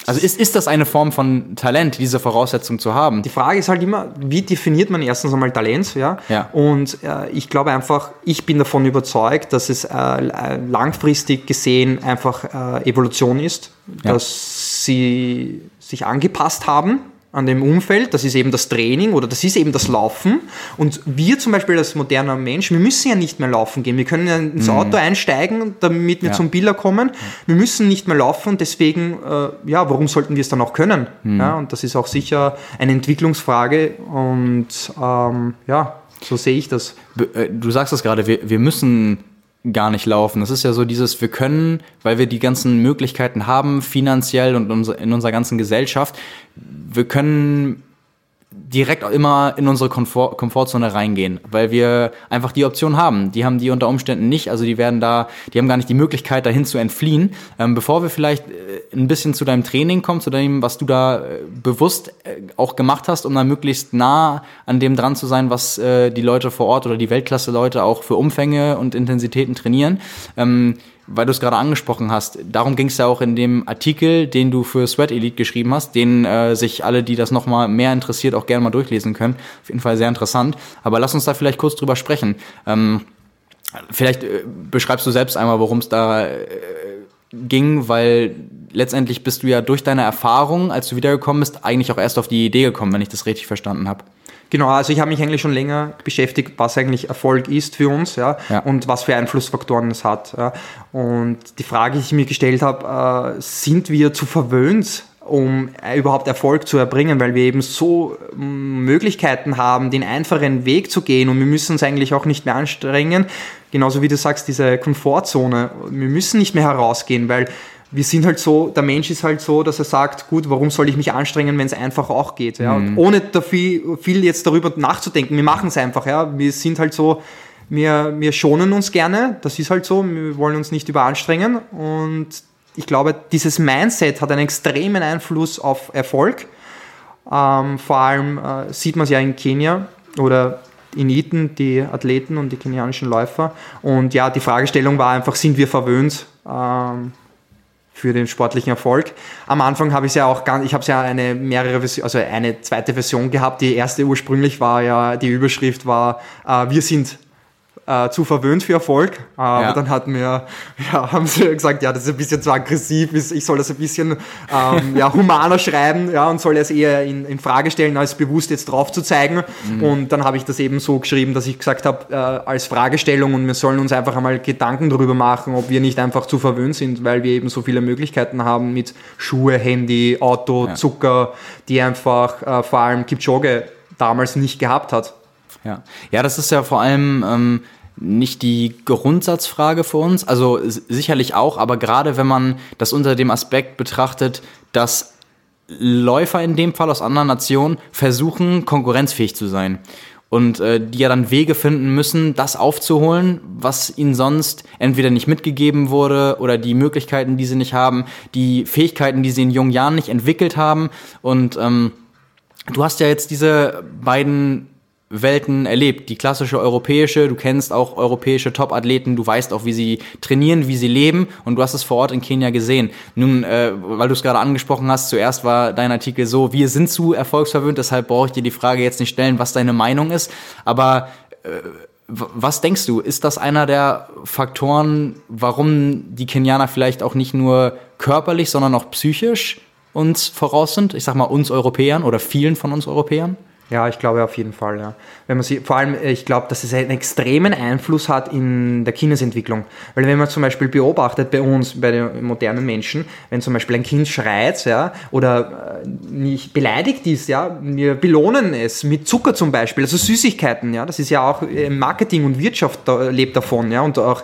Also ist, ist das eine Form von Talent, diese Voraussetzung zu haben? Die Frage ist halt immer, wie definiert man erstens einmal Talent? Ja? ja. Und äh, ich glaube einfach, ich bin davon überzeugt, dass es äh, langfristig gesehen einfach äh, Evolution ist, ja. dass sie sich angepasst haben an dem Umfeld, das ist eben das Training oder das ist eben das Laufen. Und wir zum Beispiel als moderner Mensch, wir müssen ja nicht mehr laufen gehen. Wir können ja ins mhm. Auto einsteigen, damit wir ja. zum Biller kommen. Wir müssen nicht mehr laufen, deswegen, äh, ja, warum sollten wir es dann auch können? Mhm. Ja, und das ist auch sicher eine Entwicklungsfrage und ähm, ja, so sehe ich das. Äh, du sagst das gerade, wir, wir müssen gar nicht laufen. Das ist ja so dieses, wir können, weil wir die ganzen Möglichkeiten haben, finanziell und in unserer ganzen Gesellschaft, wir können direkt immer in unsere Komfort Komfortzone reingehen, weil wir einfach die Option haben. Die haben die unter Umständen nicht, also die werden da, die haben gar nicht die Möglichkeit, dahin zu entfliehen. Ähm, bevor wir vielleicht äh, ein bisschen zu deinem Training kommen, zu dem, was du da äh, bewusst äh, auch gemacht hast, um dann möglichst nah an dem dran zu sein, was äh, die Leute vor Ort oder die Weltklasse-Leute auch für Umfänge und Intensitäten trainieren. Ähm, weil du es gerade angesprochen hast, darum ging es ja auch in dem Artikel, den du für Sweat Elite geschrieben hast, den äh, sich alle, die das nochmal mehr interessiert, auch gerne mal durchlesen können. Auf jeden Fall sehr interessant. Aber lass uns da vielleicht kurz drüber sprechen. Ähm, vielleicht äh, beschreibst du selbst einmal, worum es da äh, ging, weil letztendlich bist du ja durch deine Erfahrung, als du wiedergekommen bist, eigentlich auch erst auf die Idee gekommen, wenn ich das richtig verstanden habe. Genau, also ich habe mich eigentlich schon länger beschäftigt, was eigentlich Erfolg ist für uns ja, ja. und was für Einflussfaktoren es hat. Ja. Und die Frage, die ich mir gestellt habe, äh, sind wir zu verwöhnt, um überhaupt Erfolg zu erbringen, weil wir eben so Möglichkeiten haben, den einfachen Weg zu gehen und wir müssen uns eigentlich auch nicht mehr anstrengen. Genauso wie du sagst, diese Komfortzone. Wir müssen nicht mehr herausgehen, weil wir sind halt so, der Mensch ist halt so, dass er sagt, gut, warum soll ich mich anstrengen, wenn es einfach auch geht, ja, mhm. ohne dafür, viel jetzt darüber nachzudenken, wir machen es einfach, ja, wir sind halt so, wir, wir schonen uns gerne, das ist halt so, wir wollen uns nicht überanstrengen und ich glaube, dieses Mindset hat einen extremen Einfluss auf Erfolg. Ähm, vor allem äh, sieht man es ja in Kenia oder in Iten, die Athleten und die kenianischen Läufer. Und ja, die Fragestellung war einfach, sind wir verwöhnt ähm, für den sportlichen Erfolg? Am Anfang habe ich ja auch ganz, ich habe ja eine mehrere Version, also eine zweite Version gehabt. Die erste ursprünglich war ja, die Überschrift war, äh, wir sind äh, zu verwöhnt für Erfolg. Aber ja. dann hatten wir, ja, haben sie gesagt, ja, das ist ein bisschen zu aggressiv, ich soll das ein bisschen ähm, ja, humaner schreiben ja, und soll es eher in, in Frage stellen, als bewusst jetzt drauf zu zeigen. Mhm. Und dann habe ich das eben so geschrieben, dass ich gesagt habe, äh, als Fragestellung und wir sollen uns einfach einmal Gedanken darüber machen, ob wir nicht einfach zu verwöhnt sind, weil wir eben so viele Möglichkeiten haben mit Schuhe, Handy, Auto, ja. Zucker, die einfach äh, vor allem Kipchoge damals nicht gehabt hat. Ja, ja das ist ja vor allem ähm, nicht die Grundsatzfrage für uns, also sicherlich auch, aber gerade wenn man das unter dem Aspekt betrachtet, dass Läufer in dem Fall aus anderen Nationen versuchen, konkurrenzfähig zu sein. Und äh, die ja dann Wege finden müssen, das aufzuholen, was ihnen sonst entweder nicht mitgegeben wurde oder die Möglichkeiten, die sie nicht haben, die Fähigkeiten, die sie in jungen Jahren nicht entwickelt haben. Und ähm, du hast ja jetzt diese beiden Welten erlebt. Die klassische europäische, du kennst auch europäische Top-Athleten, du weißt auch, wie sie trainieren, wie sie leben und du hast es vor Ort in Kenia gesehen. Nun, äh, weil du es gerade angesprochen hast, zuerst war dein Artikel so, wir sind zu erfolgsverwöhnt, deshalb brauche ich dir die Frage jetzt nicht stellen, was deine Meinung ist. Aber äh, was denkst du, ist das einer der Faktoren, warum die Kenianer vielleicht auch nicht nur körperlich, sondern auch psychisch uns voraus sind? Ich sag mal uns Europäern oder vielen von uns Europäern? Ja, ich glaube auf jeden Fall, ja. Wenn man sie, vor allem, ich glaube, dass es einen extremen Einfluss hat in der Kindesentwicklung. Weil wenn man zum Beispiel beobachtet bei uns, bei den modernen Menschen, wenn zum Beispiel ein Kind schreit, ja, oder äh, nicht beleidigt ist, ja, wir belohnen es mit Zucker zum Beispiel, also Süßigkeiten, ja, das ist ja auch äh, Marketing und Wirtschaft lebt davon, ja, und auch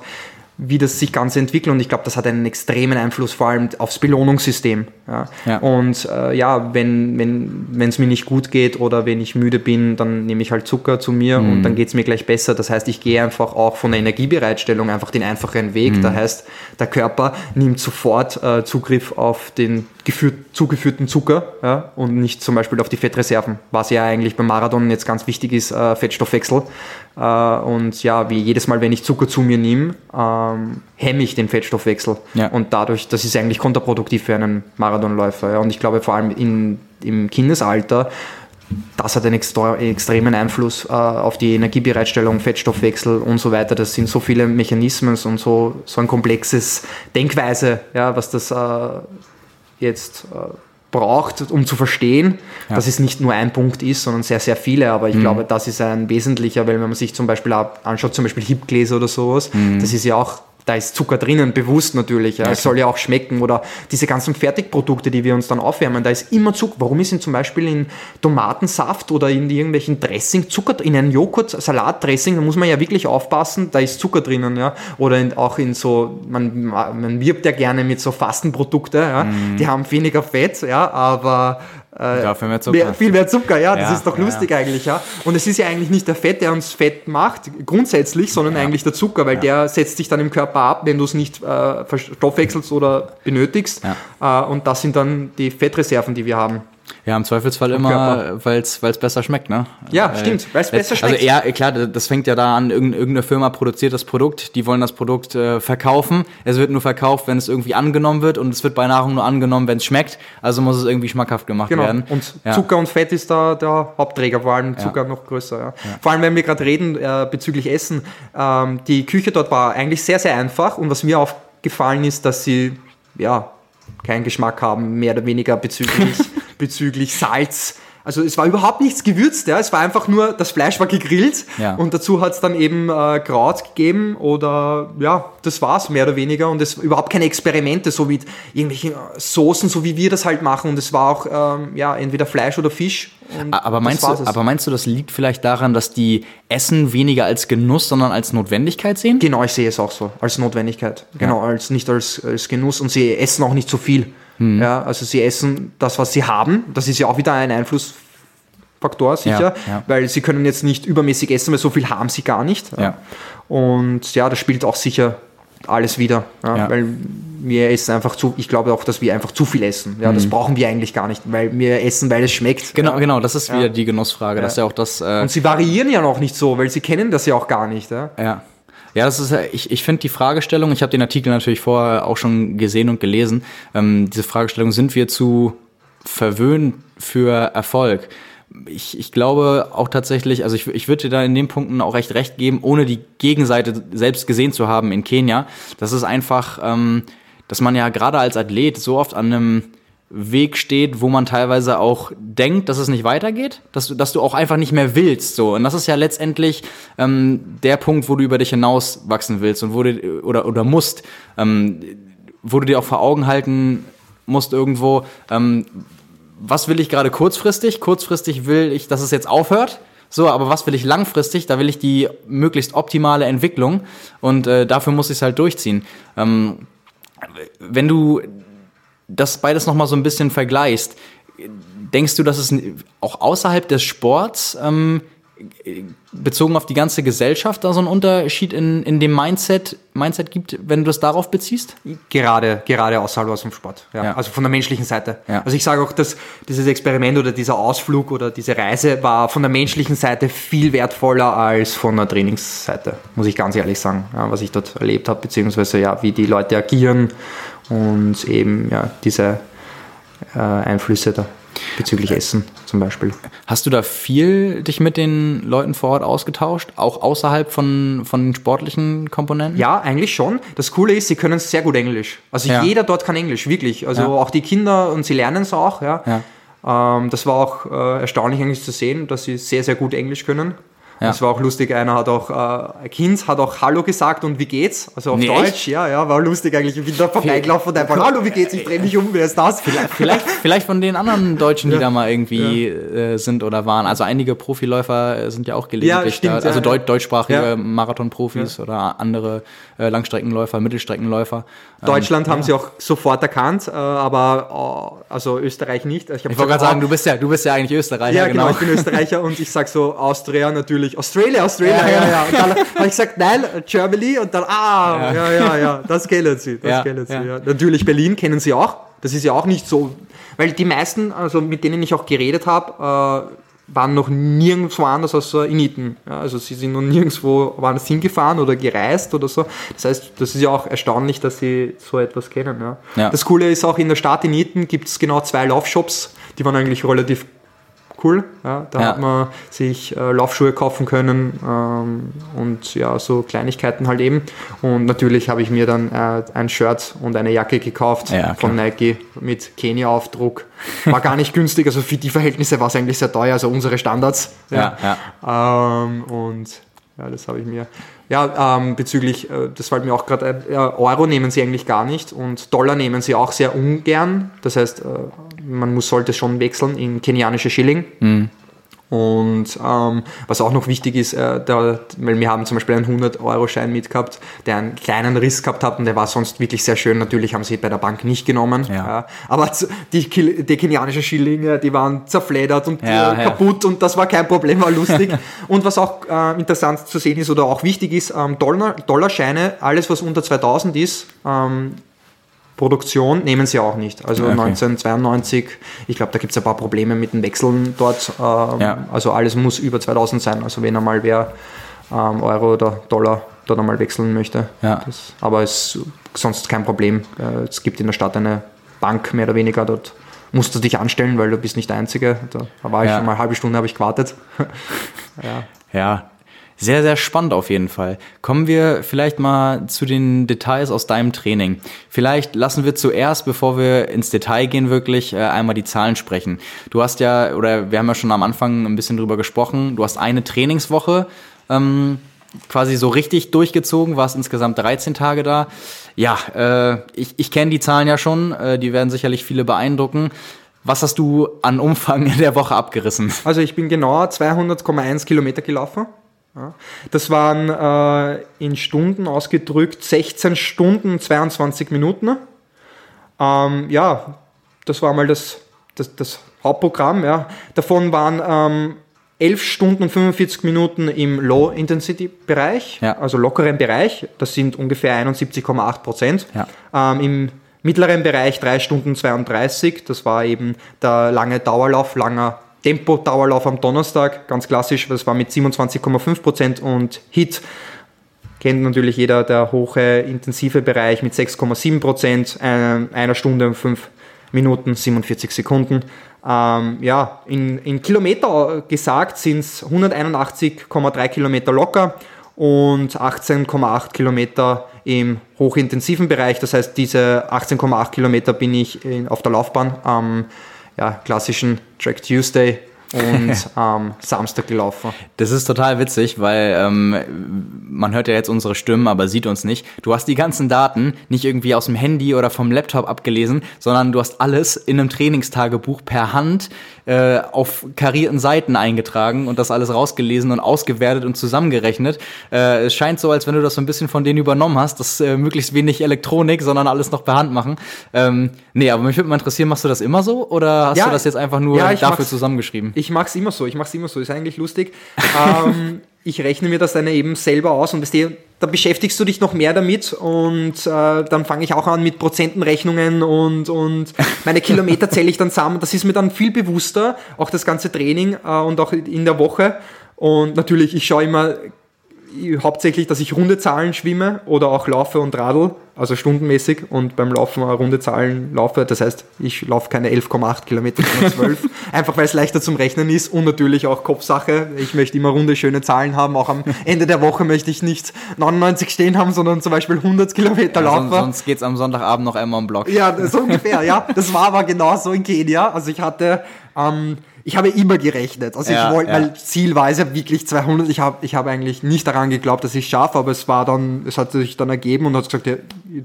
wie das sich ganz entwickelt. Und ich glaube, das hat einen extremen Einfluss vor allem aufs Belohnungssystem. Ja. ja. Und äh, ja, wenn es wenn, mir nicht gut geht oder wenn ich müde bin, dann nehme ich halt Zucker zu mir mhm. und dann geht es mir gleich besser. Das heißt, ich gehe einfach auch von der Energiebereitstellung einfach den einfachen Weg. Mhm. Das heißt, der Körper nimmt sofort äh, Zugriff auf den geführt, zugeführten Zucker ja, und nicht zum Beispiel auf die Fettreserven, was ja eigentlich beim Marathon jetzt ganz wichtig ist, äh, Fettstoffwechsel. Äh, und ja, wie jedes Mal, wenn ich Zucker zu mir nehme, ähm, hemme ich den Fettstoffwechsel. Ja. Und dadurch, das ist eigentlich kontraproduktiv für einen Marathonläufer. Ja. Und ich glaube vor allem in, im Kindesalter, das hat einen extremen Einfluss äh, auf die Energiebereitstellung, Fettstoffwechsel und so weiter. Das sind so viele Mechanismen und so, so ein komplexes Denkweise, ja, was das äh, jetzt äh, braucht, um zu verstehen, ja. dass es nicht nur ein Punkt ist, sondern sehr, sehr viele. Aber ich mhm. glaube, das ist ein wesentlicher, weil wenn man sich zum Beispiel anschaut, zum Beispiel Hipgläser oder sowas, mhm. das ist ja auch da ist Zucker drinnen, bewusst natürlich. Ja. Es soll ja auch schmecken. Oder diese ganzen Fertigprodukte, die wir uns dann aufwärmen, da ist immer Zucker. Warum ist in zum Beispiel in Tomatensaft oder in irgendwelchen Dressing Zucker, in einem Joghurt, Salatdressing, da muss man ja wirklich aufpassen, da ist Zucker drinnen. Ja. Oder in, auch in so, man, man wirbt ja gerne mit so Fastenprodukte, ja. Mm. die haben weniger Fett, ja, aber äh, Dafür mehr Zucker. Mehr, viel mehr Zucker, ja, das ja, ist doch lustig ja, eigentlich, ja. Und es ist ja eigentlich nicht der Fett, der uns Fett macht, grundsätzlich, sondern eigentlich der Zucker, weil der setzt sich dann im Körper ab, wenn du es nicht äh, verstoffwechselst oder benötigst. Äh, und das sind dann die Fettreserven, die wir haben. Ja, im Zweifelsfall immer, weil es besser schmeckt, ne? Ja, äh, stimmt, weil es besser schmeckt. Also eher, klar, das fängt ja da an, irgendeine Firma produziert das Produkt, die wollen das Produkt äh, verkaufen. Es wird nur verkauft, wenn es irgendwie angenommen wird und es wird bei Nahrung nur angenommen, wenn es schmeckt. Also muss es irgendwie schmackhaft gemacht genau. werden. Und ja. Zucker und Fett ist da der Hauptträger, vor allem Zucker ja. noch größer. Ja. ja. Vor allem, wenn wir gerade reden äh, bezüglich Essen, ähm, die Küche dort war eigentlich sehr, sehr einfach und was mir aufgefallen ist, dass sie, ja, keinen Geschmack haben, mehr oder weniger bezüglich, bezüglich Salz. Also es war überhaupt nichts gewürzt, ja. es war einfach nur, das Fleisch war gegrillt ja. und dazu hat es dann eben äh, Kraut gegeben oder ja, das war's mehr oder weniger und es überhaupt keine Experimente, so wie irgendwelche Soßen, so wie wir das halt machen und es war auch ähm, ja, entweder Fleisch oder Fisch aber, meinst du, aber meinst du, das liegt vielleicht daran, dass die Essen weniger als Genuss, sondern als Notwendigkeit sehen? Genau, ich sehe es auch so, als Notwendigkeit. Genau, ja. als nicht als, als Genuss und sie essen auch nicht so viel. Hm. Ja, also sie essen das, was sie haben. Das ist ja auch wieder ein Einflussfaktor, sicher, ja, ja. weil sie können jetzt nicht übermäßig essen, weil so viel haben sie gar nicht. Ja. Und ja, das spielt auch sicher alles wieder, ja, weil wir essen einfach zu, ich glaube auch, dass wir einfach zu viel essen. Ja, mhm. das brauchen wir eigentlich gar nicht, weil wir essen, weil es schmeckt. Genau, ja. genau, das ist wieder die Genussfrage, ja. dass ja auch das. Äh Und sie variieren ja noch nicht so, weil sie kennen das ja auch gar nicht. Ja. ja. Ja, das ist, ich, ich finde die Fragestellung, ich habe den Artikel natürlich vorher auch schon gesehen und gelesen, ähm, diese Fragestellung, sind wir zu verwöhnt für Erfolg? Ich, ich glaube auch tatsächlich, also ich, ich würde dir da in den Punkten auch recht recht geben, ohne die Gegenseite selbst gesehen zu haben in Kenia. Das ist einfach, ähm, dass man ja gerade als Athlet so oft an einem Weg steht, wo man teilweise auch denkt, dass es nicht weitergeht, dass du, dass du auch einfach nicht mehr willst. So. Und das ist ja letztendlich ähm, der Punkt, wo du über dich hinaus wachsen willst und wo du, oder, oder musst, ähm, wo du dir auch vor Augen halten musst irgendwo, ähm, was will ich gerade kurzfristig? Kurzfristig will ich, dass es jetzt aufhört. So, aber was will ich langfristig? Da will ich die möglichst optimale Entwicklung und äh, dafür muss ich es halt durchziehen. Ähm, wenn du das beides nochmal so ein bisschen vergleichst, denkst du, dass es auch außerhalb des Sports ähm, bezogen auf die ganze Gesellschaft da so einen Unterschied in, in dem Mindset, Mindset gibt, wenn du das darauf beziehst? Gerade, gerade außerhalb aus dem Sport. Ja. ja. Also von der menschlichen Seite. Ja. Also ich sage auch, dass dieses Experiment oder dieser Ausflug oder diese Reise war von der menschlichen Seite viel wertvoller als von der Trainingsseite, muss ich ganz ehrlich sagen, ja, was ich dort erlebt habe, beziehungsweise ja, wie die Leute agieren und eben ja, diese äh, Einflüsse da bezüglich Essen zum Beispiel. Hast du da viel dich mit den Leuten vor Ort ausgetauscht, auch außerhalb von, von sportlichen Komponenten? Ja, eigentlich schon. Das Coole ist, sie können sehr gut Englisch. Also ja. jeder dort kann Englisch, wirklich. Also ja. auch die Kinder und sie lernen es auch. Ja. ja. Ähm, das war auch äh, erstaunlich eigentlich zu sehen, dass sie sehr, sehr gut Englisch können. Ja. Das war auch lustig. Einer hat auch, äh, Kind hat auch Hallo gesagt und wie geht's? Also auf nee, Deutsch, echt? ja, ja, war lustig eigentlich. Ich bin da vorbeigelaufen und einfach Hallo, wie geht's? Ich drehe mich um, wer ist das? Vielleicht, vielleicht, vielleicht von den anderen Deutschen, die ja. da mal irgendwie ja. äh, sind oder waren. Also einige Profiläufer sind ja auch gelegentlich ja, da. Also Deut deutschsprachige Marathonprofis oder andere äh, Langstreckenläufer, Mittelstreckenläufer. Ähm, Deutschland ähm, haben sie auch sofort erkannt, äh, aber oh, also Österreich nicht. Ich, ich wollte gerade sagen, du bist ja, du bist ja eigentlich Österreicher. Ja, genau, genau ich bin Österreicher und ich sag so Austria natürlich natürlich Australia, Australia, ja, ja. ja. Und dann habe ich gesagt, nein, Germany und dann, ah, ja, ja, ja, das kennen sie, das kennen sie. Ja. Natürlich Berlin kennen sie auch. Das ist ja auch nicht so, weil die meisten, also mit denen ich auch geredet habe, äh, waren noch nirgendwo anders als in Iten. Ja, also sie sind noch nirgendwo woanders hingefahren oder gereist oder so. Das heißt, das ist ja auch erstaunlich, dass sie so etwas kennen. Ja. ja. Das Coole ist auch in der Stadt in Iten gibt es genau zwei Laufshops, die waren eigentlich relativ cool. Ja, da ja. hat man sich äh, Laufschuhe kaufen können ähm, und ja, so Kleinigkeiten halt eben. Und natürlich habe ich mir dann äh, ein Shirt und eine Jacke gekauft ja, von Nike mit Kenia-Aufdruck. War gar nicht günstig, also für die Verhältnisse war es eigentlich sehr teuer, also unsere Standards. Ja, ja. Ähm, und ja, das habe ich mir. Ja, ähm, bezüglich, äh, das fällt mir auch gerade ein, Euro nehmen sie eigentlich gar nicht und Dollar nehmen sie auch sehr ungern. Das heißt, äh, man muss, sollte schon wechseln in kenianische Schilling. Mhm. Und ähm, was auch noch wichtig ist, äh, da, weil wir haben zum Beispiel einen 100-Euro-Schein mitgehabt, der einen kleinen Riss gehabt hat und der war sonst wirklich sehr schön. Natürlich haben sie bei der Bank nicht genommen. Ja. Ja. Aber die, die kenianischen Schillinge, die waren zerfledert und ja, äh, kaputt und das war kein Problem, war lustig. und was auch äh, interessant zu sehen ist oder auch wichtig ist, ähm, Dollar, Dollarscheine, alles was unter 2000 ist, ähm, Produktion nehmen sie auch nicht. Also okay. 1992, ich glaube, da gibt es ein paar Probleme mit den Wechseln dort. Ähm, ja. Also alles muss über 2000 sein. Also wenn einmal wer ähm, Euro oder Dollar dort einmal wechseln möchte. Ja. Das, aber es ist sonst kein Problem. Äh, es gibt in der Stadt eine Bank mehr oder weniger. Dort musst du dich anstellen, weil du bist nicht der Einzige. Da war ich ja. schon mal eine halbe Stunde, habe ich gewartet. ja. ja, sehr, sehr spannend auf jeden Fall. Kommen wir vielleicht mal zu den Details aus deinem Training. Vielleicht lassen wir zuerst, bevor wir ins Detail gehen, wirklich äh, einmal die Zahlen sprechen. Du hast ja, oder wir haben ja schon am Anfang ein bisschen drüber gesprochen, du hast eine Trainingswoche ähm, quasi so richtig durchgezogen, warst insgesamt 13 Tage da. Ja, äh, ich, ich kenne die Zahlen ja schon, äh, die werden sicherlich viele beeindrucken. Was hast du an Umfang in der Woche abgerissen? Also ich bin genau 200,1 Kilometer gelaufen. Das waren äh, in Stunden ausgedrückt 16 Stunden 22 Minuten. Ähm, ja, das war mal das, das, das Hauptprogramm. Ja. Davon waren ähm, 11 Stunden und 45 Minuten im Low-Intensity-Bereich, ja. also lockeren Bereich. Das sind ungefähr 71,8 Prozent. Ja. Ähm, Im mittleren Bereich 3 Stunden 32. Das war eben der lange Dauerlauf, langer Tempo-Dauerlauf am Donnerstag, ganz klassisch, das war mit 27,5 Prozent und Hit kennt natürlich jeder der hohe intensive Bereich mit 6,7%, Prozent, einer Stunde und 5 Minuten 47 Sekunden. Ähm, ja, in, in Kilometer gesagt sind es 181,3 Kilometer locker und 18,8 Kilometer im hochintensiven Bereich. Das heißt, diese 18,8 Kilometer bin ich in, auf der Laufbahn am ja, klassischen Track Tuesday und ähm, Samstag gelaufen. Das ist total witzig, weil ähm, man hört ja jetzt unsere Stimmen, aber sieht uns nicht. Du hast die ganzen Daten nicht irgendwie aus dem Handy oder vom Laptop abgelesen, sondern du hast alles in einem Trainingstagebuch per Hand äh, auf karierten Seiten eingetragen und das alles rausgelesen und ausgewertet und zusammengerechnet. Äh, es scheint so, als wenn du das so ein bisschen von denen übernommen hast, dass äh, möglichst wenig Elektronik, sondern alles noch per Hand machen. Ähm, nee, aber mich würde mal interessieren, machst du das immer so oder hast ja, du das jetzt einfach nur ja, dafür zusammengeschrieben? Ich mache es immer so, ich mache es immer so, ist eigentlich lustig. ähm, ich rechne mir das dann eben selber aus und da beschäftigst du dich noch mehr damit und äh, dann fange ich auch an mit Prozentenrechnungen und, und meine Kilometer zähle ich dann zusammen. Das ist mir dann viel bewusster, auch das ganze Training äh, und auch in der Woche. Und natürlich, ich schaue immer hauptsächlich, dass ich runde Zahlen schwimme oder auch laufe und radel, also stundenmäßig und beim Laufen runde Zahlen laufe. Das heißt, ich laufe keine 11,8 Kilometer, sondern 12, einfach weil es leichter zum Rechnen ist und natürlich auch Kopfsache. Ich möchte immer runde, schöne Zahlen haben. Auch am Ende der Woche möchte ich nicht 99 stehen haben, sondern zum Beispiel 100 Kilometer ja, laufen. Sonst geht es am Sonntagabend noch einmal im Block. Ja, so ungefähr, ja. Das war aber genau so in Kenia. Also ich hatte ähm, ich habe immer gerechnet. Also ja, ich wollte, ja. mein Ziel war es ja wirklich 200. Ich habe ich habe eigentlich nicht daran geglaubt, dass ich es schaffe, aber es war dann, es hat sich dann ergeben und hat gesagt, ja,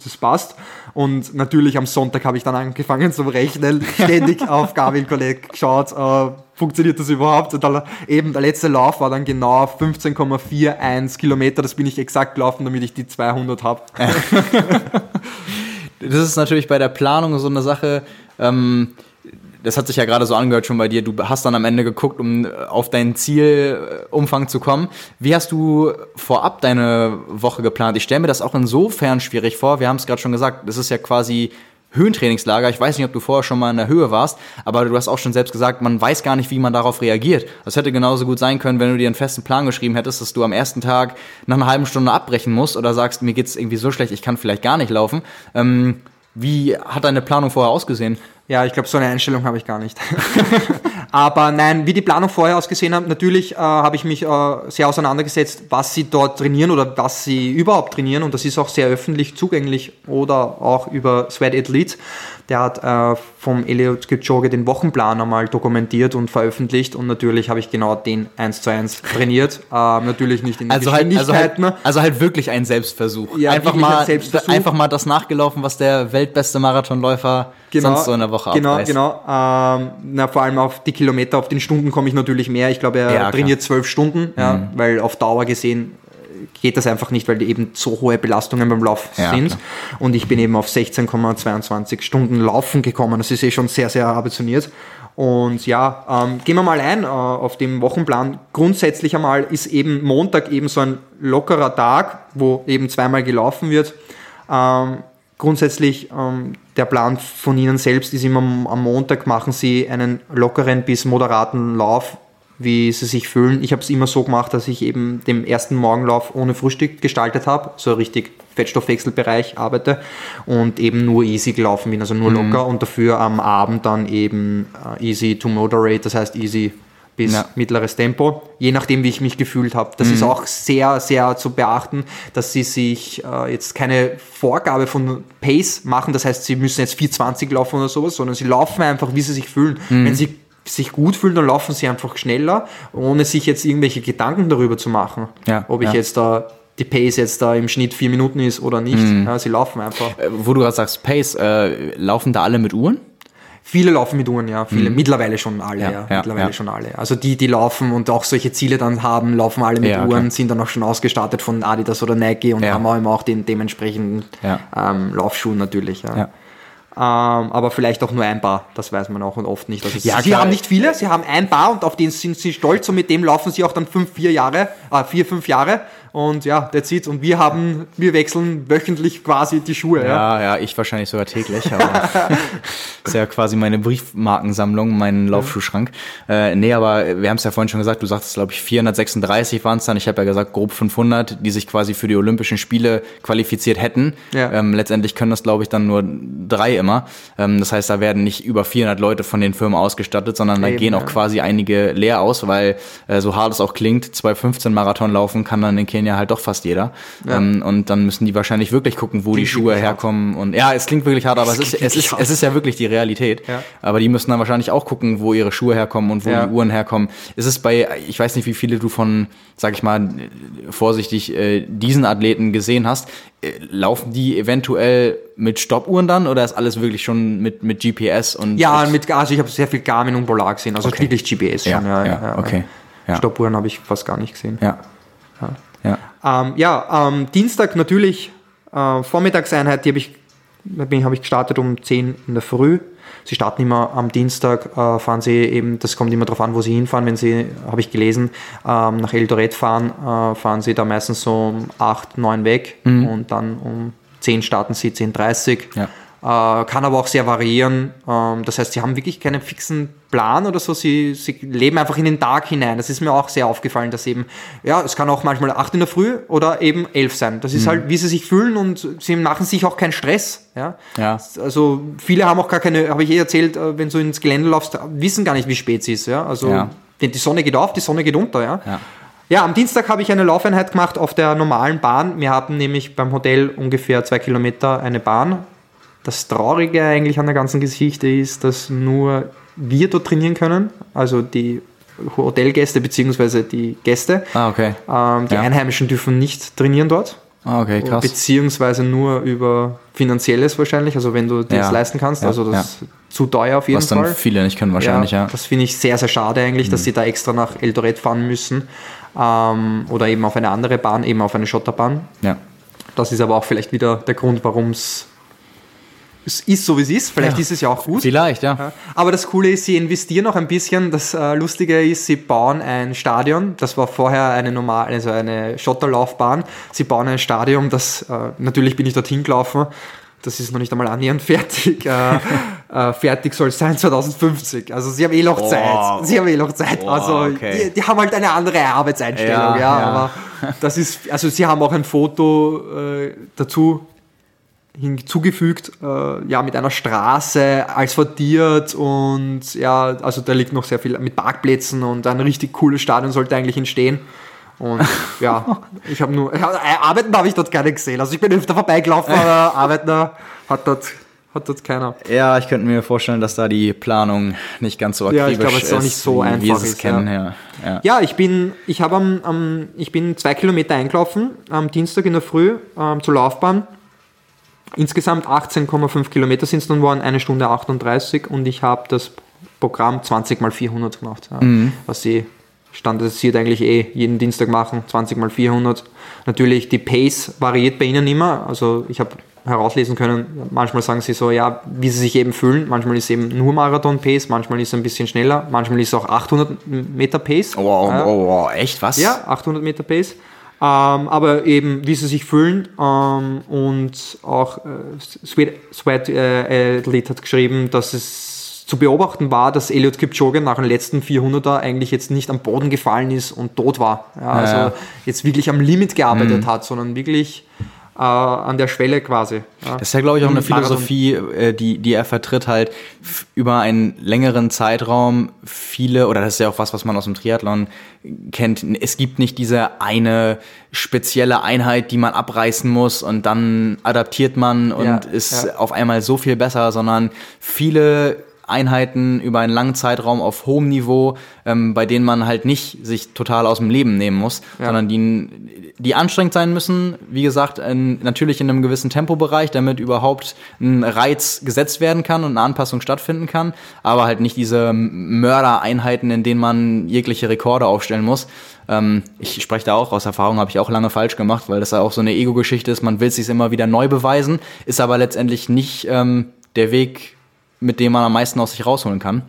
das passt. Und natürlich am Sonntag habe ich dann angefangen zu rechnen, ständig auf Garmin Connect geschaut, äh, funktioniert das überhaupt? Und dann eben der letzte Lauf war dann genau 15,41 Kilometer. Das bin ich exakt gelaufen, damit ich die 200 habe. das ist natürlich bei der Planung so eine Sache. Ähm, das hat sich ja gerade so angehört schon bei dir, du hast dann am Ende geguckt, um äh, auf deinen Zielumfang zu kommen. Wie hast du vorab deine Woche geplant? Ich stelle mir das auch insofern schwierig vor. Wir haben es gerade schon gesagt, das ist ja quasi Höhentrainingslager. Ich weiß nicht, ob du vorher schon mal in der Höhe warst, aber du hast auch schon selbst gesagt, man weiß gar nicht, wie man darauf reagiert. Das hätte genauso gut sein können, wenn du dir einen festen Plan geschrieben hättest, dass du am ersten Tag nach einer halben Stunde abbrechen musst oder sagst, mir geht's irgendwie so schlecht, ich kann vielleicht gar nicht laufen. Ähm, wie hat deine Planung vorher ausgesehen? Ja, ich glaube, so eine Einstellung habe ich gar nicht. Aber nein, wie die Planung vorher ausgesehen hat, natürlich äh, habe ich mich äh, sehr auseinandergesetzt, was sie dort trainieren oder was sie überhaupt trainieren. Und das ist auch sehr öffentlich zugänglich oder auch über Sweat Athlete. Der hat äh, vom Eliot Kipchoge den Wochenplan einmal dokumentiert und veröffentlicht und natürlich habe ich genau den eins zu eins trainiert. Äh, natürlich nicht in den also halt, also, halt, also halt wirklich ein Selbstversuch. Ja, einfach, mal, ein Selbstversuch. einfach mal das nachgelaufen, was der weltbeste Marathonläufer genau, sonst so in der Woche Genau, abreißt. genau. Ähm, na, vor allem auf die Kilometer, auf den Stunden komme ich natürlich mehr. Ich glaube, er ja, trainiert zwölf Stunden, ja, mhm. weil auf Dauer gesehen geht das einfach nicht, weil die eben so hohe Belastungen beim Lauf ja, sind. Klar. Und ich bin eben auf 16,22 Stunden Laufen gekommen. Das ist eh schon sehr, sehr ambitioniert. Und ja, ähm, gehen wir mal ein äh, auf dem Wochenplan. Grundsätzlich einmal ist eben Montag eben so ein lockerer Tag, wo eben zweimal gelaufen wird. Ähm, grundsätzlich ähm, der Plan von Ihnen selbst ist immer am Montag machen Sie einen lockeren bis moderaten Lauf wie sie sich fühlen. Ich habe es immer so gemacht, dass ich eben den ersten Morgenlauf ohne Frühstück gestaltet habe, so richtig Fettstoffwechselbereich arbeite und eben nur easy gelaufen bin, also nur mhm. locker und dafür am Abend dann eben äh, easy to moderate, das heißt easy bis ja. mittleres Tempo, je nachdem, wie ich mich gefühlt habe. Das mhm. ist auch sehr, sehr zu beachten, dass sie sich äh, jetzt keine Vorgabe von Pace machen, das heißt, sie müssen jetzt 420 laufen oder sowas, sondern sie laufen einfach, wie sie sich fühlen. Mhm. Wenn sie sich gut fühlen, dann laufen sie einfach schneller, ohne sich jetzt irgendwelche Gedanken darüber zu machen, ja, ob ich ja. jetzt da die Pace jetzt da im Schnitt vier Minuten ist oder nicht. Mhm. Ja, sie laufen einfach. Äh, wo du gerade sagst, Pace, äh, laufen da alle mit Uhren? Viele laufen mit Uhren, ja. Viele, mittlerweile schon alle, ja. Mhm. Ja, mittlerweile ja. schon alle. Also die, die laufen und auch solche Ziele dann haben, laufen alle mit Uhren, klar. sind dann auch schon ausgestattet von Adidas oder Nike und haben auch immer auch den dementsprechenden ähm, Laufschuh natürlich, ja. Ähm, aber vielleicht auch nur ein Paar, das weiß man auch und oft nicht. Also Ja, sie klar. haben nicht viele, sie haben ein Paar und auf den sind sie stolz und mit dem laufen sie auch dann fünf, vier Jahre, äh, vier, fünf Jahre und ja, that's it. Und wir haben, wir wechseln wöchentlich quasi die Schuhe, ja. Ja, ja, ich wahrscheinlich sogar täglich, aber ist ja quasi meine Briefmarkensammlung, mein Laufschuhschrank. Äh, nee, aber wir haben es ja vorhin schon gesagt, du sagtest, glaube ich, 436 waren es dann. Ich habe ja gesagt, grob 500, die sich quasi für die Olympischen Spiele qualifiziert hätten. Ja. Ähm, letztendlich können das, glaube ich, dann nur drei immer. Ähm, das heißt, da werden nicht über 400 Leute von den Firmen ausgestattet, sondern da Eben, gehen auch ja. quasi einige leer aus, weil äh, so hart es auch klingt, 215 Marathon laufen kann dann in Kenia halt doch fast jeder. Ähm, und dann müssen die wahrscheinlich wirklich gucken, wo die Klingt Schuhe wirklich hart. herkommen. Und ja, es klingt wirklich hart, aber es ist, klingt es, ist, hart. es ist ja wirklich die Realität. Ja. Aber die müssen dann wahrscheinlich auch gucken, wo ihre Schuhe herkommen und wo Ja. die Uhren herkommen. Ist es bei, ich weiß nicht, wie viele du von, sag ich mal, vorsichtig, äh, diesen Athleten gesehen hast. Äh, Laufen die eventuell mit Stoppuhren dann oder ist alles wirklich schon mit, mit GPS und Ja, mit, also ich habe sehr viel Garmin und Polar gesehen, also Okay. wirklich GPS ja, schon. ja, okay. Ja. Stoppuhren habe ich fast gar nicht gesehen. Ja. Ja. Ähm, ja, ähm, Dienstag natürlich äh, Vormittagseinheit, die habe ich, habe ich gestartet um 10 in der Früh. Sie starten immer am Dienstag, äh, fahren sie eben, das kommt immer darauf an, wo sie hinfahren. Wenn sie, habe ich gelesen, ähm, nach Eldoret fahren, äh, fahren sie da meistens so um 8, 9 weg und dann um 10 starten sie, 10.30 Ja. Äh, kann aber auch sehr variieren. Ähm, das heißt, sie haben wirklich keinen fixen Plan oder so. Sie, sie leben einfach in den Tag hinein. Das ist mir auch sehr aufgefallen, dass eben, ja, es kann auch manchmal 8 in der Früh oder eben 11 sein. Das ist halt, wie sie sich fühlen und sie machen sich auch keinen Stress. Ja. Ja. Also viele haben auch gar keine, habe ich eh erzählt, äh, wenn du ins Gelände laufst, wissen gar nicht, wie spät es ist. Ja. Also Ja. wenn die Sonne geht auf, die Sonne geht unter. Ja. Ja. Ja, am Dienstag habe ich eine Laufeinheit gemacht auf der normalen Bahn. Wir hatten nämlich beim Hotel ungefähr zwei Kilometer eine Bahn. Das Traurige eigentlich an der ganzen Geschichte ist, dass nur wir dort trainieren können, also die Hotelgäste bzw. die Gäste. Ah, okay. Ähm, die Ja. Einheimischen dürfen nicht trainieren dort, Ah, okay, krass. beziehungsweise nur über finanzielles wahrscheinlich, also wenn du dir Ja. das leisten kannst. Ja, Also das ist zu teuer auf jeden Was dann Fall. viele nicht können wahrscheinlich, ja. Mhm. Das finde ich sehr, sehr schade eigentlich, dass sie da extra nach Eldoret fahren müssen. Ähm, oder eben auf eine andere Bahn, eben auf eine Schotterbahn. Ja. Das ist aber auch vielleicht wieder der Grund, warum es es ist so, wie es ist. Vielleicht Ja. ist es ja auch gut. Vielleicht, ja. Aber das Coole ist, sie investieren auch ein bisschen. Das äh, Lustige ist, sie bauen ein Stadion. Das war vorher eine normale, also eine Schotterlaufbahn. Sie bauen ein Stadion, das äh, natürlich bin ich dorthin gelaufen. Das ist noch nicht einmal annähernd fertig. Äh, äh, fertig soll es sein 2050. Also sie haben eh noch Oh. Zeit. Sie haben eh noch Zeit. Oh, also okay. die, die haben halt eine andere Arbeitseinstellung. Ja, Ja, ja. aber das ist, also sie haben auch ein Foto äh, dazu hinzugefügt, äh, ja, mit einer Straße asphaltiert und ja, also da liegt noch sehr viel mit Parkplätzen und ein richtig cooles Stadion sollte eigentlich entstehen. Und ja, ich habe nur, ja, äh, arbeiten habe ich dort gar nicht gesehen. Also ich bin öfter vorbeigelaufen, aber arbeiten hat dort, hat dort keiner. Ja, ich könnte mir vorstellen, dass da die Planung nicht ganz so akribisch Ja, ich glaube, es ist auch nicht so wie wir einfach es ist, kennen. ja. Ja. Ja. Ja, ich bin, ich habe am, am, ich bin zwei Kilometer eingelaufen am Dienstag in der Früh ähm, zur Laufbahn. Insgesamt 18,5 Kilometer sind es dann geworden, eine Stunde 38 und ich habe das Programm 20 mal 400 gemacht, ja, was sie standardisiert eigentlich eh jeden Dienstag machen, 20 mal 400. Natürlich, die Pace variiert bei ihnen immer, also ich habe herauslesen können, manchmal sagen sie so, ja, wie sie sich eben fühlen, manchmal ist eben nur Marathon-Pace, manchmal ist es ein bisschen schneller, manchmal ist es auch 800 Meter Pace. Wow, Ja. wow, wow, echt was? Ja, 800 Meter Pace. Ähm, aber eben, wie sie sich fühlen ähm, und auch äh, Sweat, Sweat äh, Athlete hat geschrieben, dass es zu beobachten war, dass Eliud Kipchoge nach dem letzten 400er eigentlich jetzt nicht am Boden gefallen ist und tot war. Ja, also ja. jetzt wirklich am Limit gearbeitet hat, sondern wirklich äh, an der Schwelle quasi. Ja. Das ist ja, glaube ich, auch eine. Philosophie, äh, die, die er vertritt, halt über einen längeren Zeitraum viele, oder das ist ja auch was, was man aus dem Triathlon kennt, es gibt nicht diese eine spezielle Einheit, die man abreißen muss und dann adaptiert man und Ja, ist ja. auf einmal so viel besser, sondern viele Einheiten über einen langen Zeitraum auf hohem Niveau, ähm, bei denen man halt nicht sich total aus dem Leben nehmen muss, ja. sondern die, die anstrengend sein müssen, wie gesagt, in, natürlich in einem gewissen Tempobereich, damit überhaupt ein Reiz gesetzt werden kann und eine Anpassung stattfinden kann, aber halt nicht diese Mördereinheiten, in denen man jegliche Rekorde aufstellen muss. Ähm, ich spreche da auch aus Erfahrung, habe ich auch lange falsch gemacht, weil das ja auch so eine Ego-Geschichte ist, man will sich immer wieder neu beweisen, ist aber letztendlich nicht ähm, der Weg, mit dem man am meisten aus sich rausholen kann.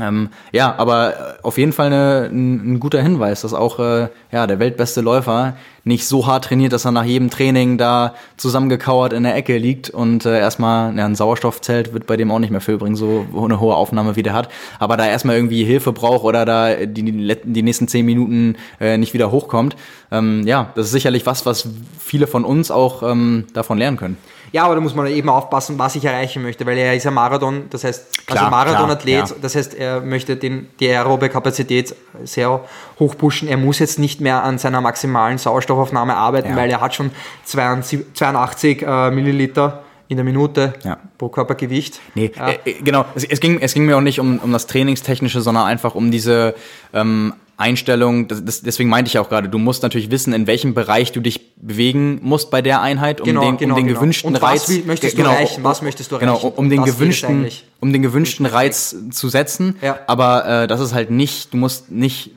Ähm, ja, aber auf jeden Fall eine, ein, ein, guter Hinweis, dass auch äh, ja, der weltbeste Läufer nicht so hart trainiert, dass er nach jedem Training da zusammengekauert in der Ecke liegt und äh, erstmal ja, ein Sauerstoffzelt wird bei dem auch nicht mehr viel bringen, so eine hohe Aufnahme wie der hat. Aber da erstmal irgendwie Hilfe braucht oder da die, die nächsten zehn Minuten äh, nicht wieder hochkommt, ähm, ja, das ist sicherlich was, was viele von uns auch ähm, davon lernen können. Ja, aber da muss man eben aufpassen, was ich erreichen möchte, weil er ist ja Marathon, das heißt, also klar, also Marathonathlet, ja. das heißt, er möchte den, die aerobe Kapazität sehr hoch pushen. Er muss jetzt nicht mehr an seiner maximalen Sauerstoffaufnahme arbeiten, ja. weil er hat schon 82, 82 äh, Milliliter in der Minute ja. pro Körpergewicht. Nee, ja. äh, äh genau. Es, es, ging, es ging mir auch nicht um, um das Trainingstechnische, sondern einfach um diese ähm, Einstellung, das, das, deswegen meinte ich auch gerade, du musst natürlich wissen, in welchem Bereich du dich bewegen musst bei der Einheit, um genau, den, genau, um den genau. gewünschten Und Reiz. Was möchtest du genau, erreichen? Was möchtest du erreichen? Genau, um den gewünschten, um den gewünschten Reiz zu setzen. Ja. Aber äh, das ist halt nicht, du musst nicht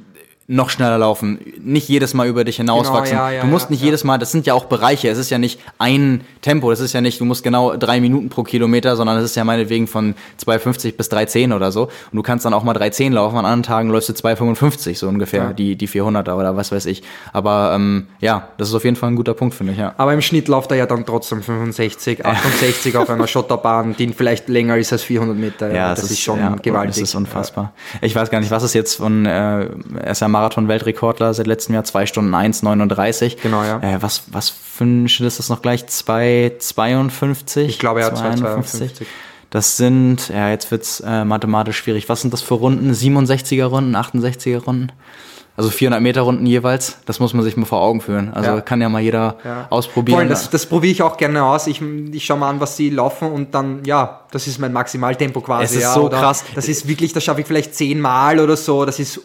noch schneller laufen, nicht jedes Mal über dich hinauswachsen. Genau, ja, ja, du musst nicht jedes Mal, das sind ja auch Bereiche, es ist ja nicht ein Tempo, das ist ja nicht, du musst genau drei Minuten pro Kilometer, sondern es ist ja meinetwegen von 2,50 bis 3,10 oder so. Und du kannst dann auch mal 3,10 laufen, an anderen Tagen läufst du 2,55 so ungefähr, die, die 400er oder was weiß ich. Aber ähm, ja, das ist auf jeden Fall ein guter Punkt, finde ich, ja. Aber im Schnitt läuft er ja dann trotzdem 65, 68 auf einer Schotterbahn, die vielleicht länger ist als 400 Meter. Ja, das, das ist, ist, schon gewaltig. Das ist unfassbar. Ich weiß gar nicht, was ist jetzt von, äh, ist ja Marathon-Weltrekordler seit letztem Jahr, 2 Stunden 1,39. Genau, ja. Äh, was, was für ein Schnitt ist das noch gleich? 2,52? Ich glaube, hat 2,52. Das sind, ja, jetzt wird's äh, mathematisch schwierig. Was sind das für Runden? 67er Runden, 68er Runden? Also 400 Meter Runden jeweils, das muss man sich mal vor Augen führen. Also ja. kann ja mal jeder ja. ausprobieren. Voll, das, das probiere ich auch gerne aus. Ich, ich schaue mal an, was sie laufen und dann, ja, das ist mein Maximaltempo quasi. Es ist ja, so krass. Das ist wirklich, das schaffe ich vielleicht zehnmal oder so. Das ist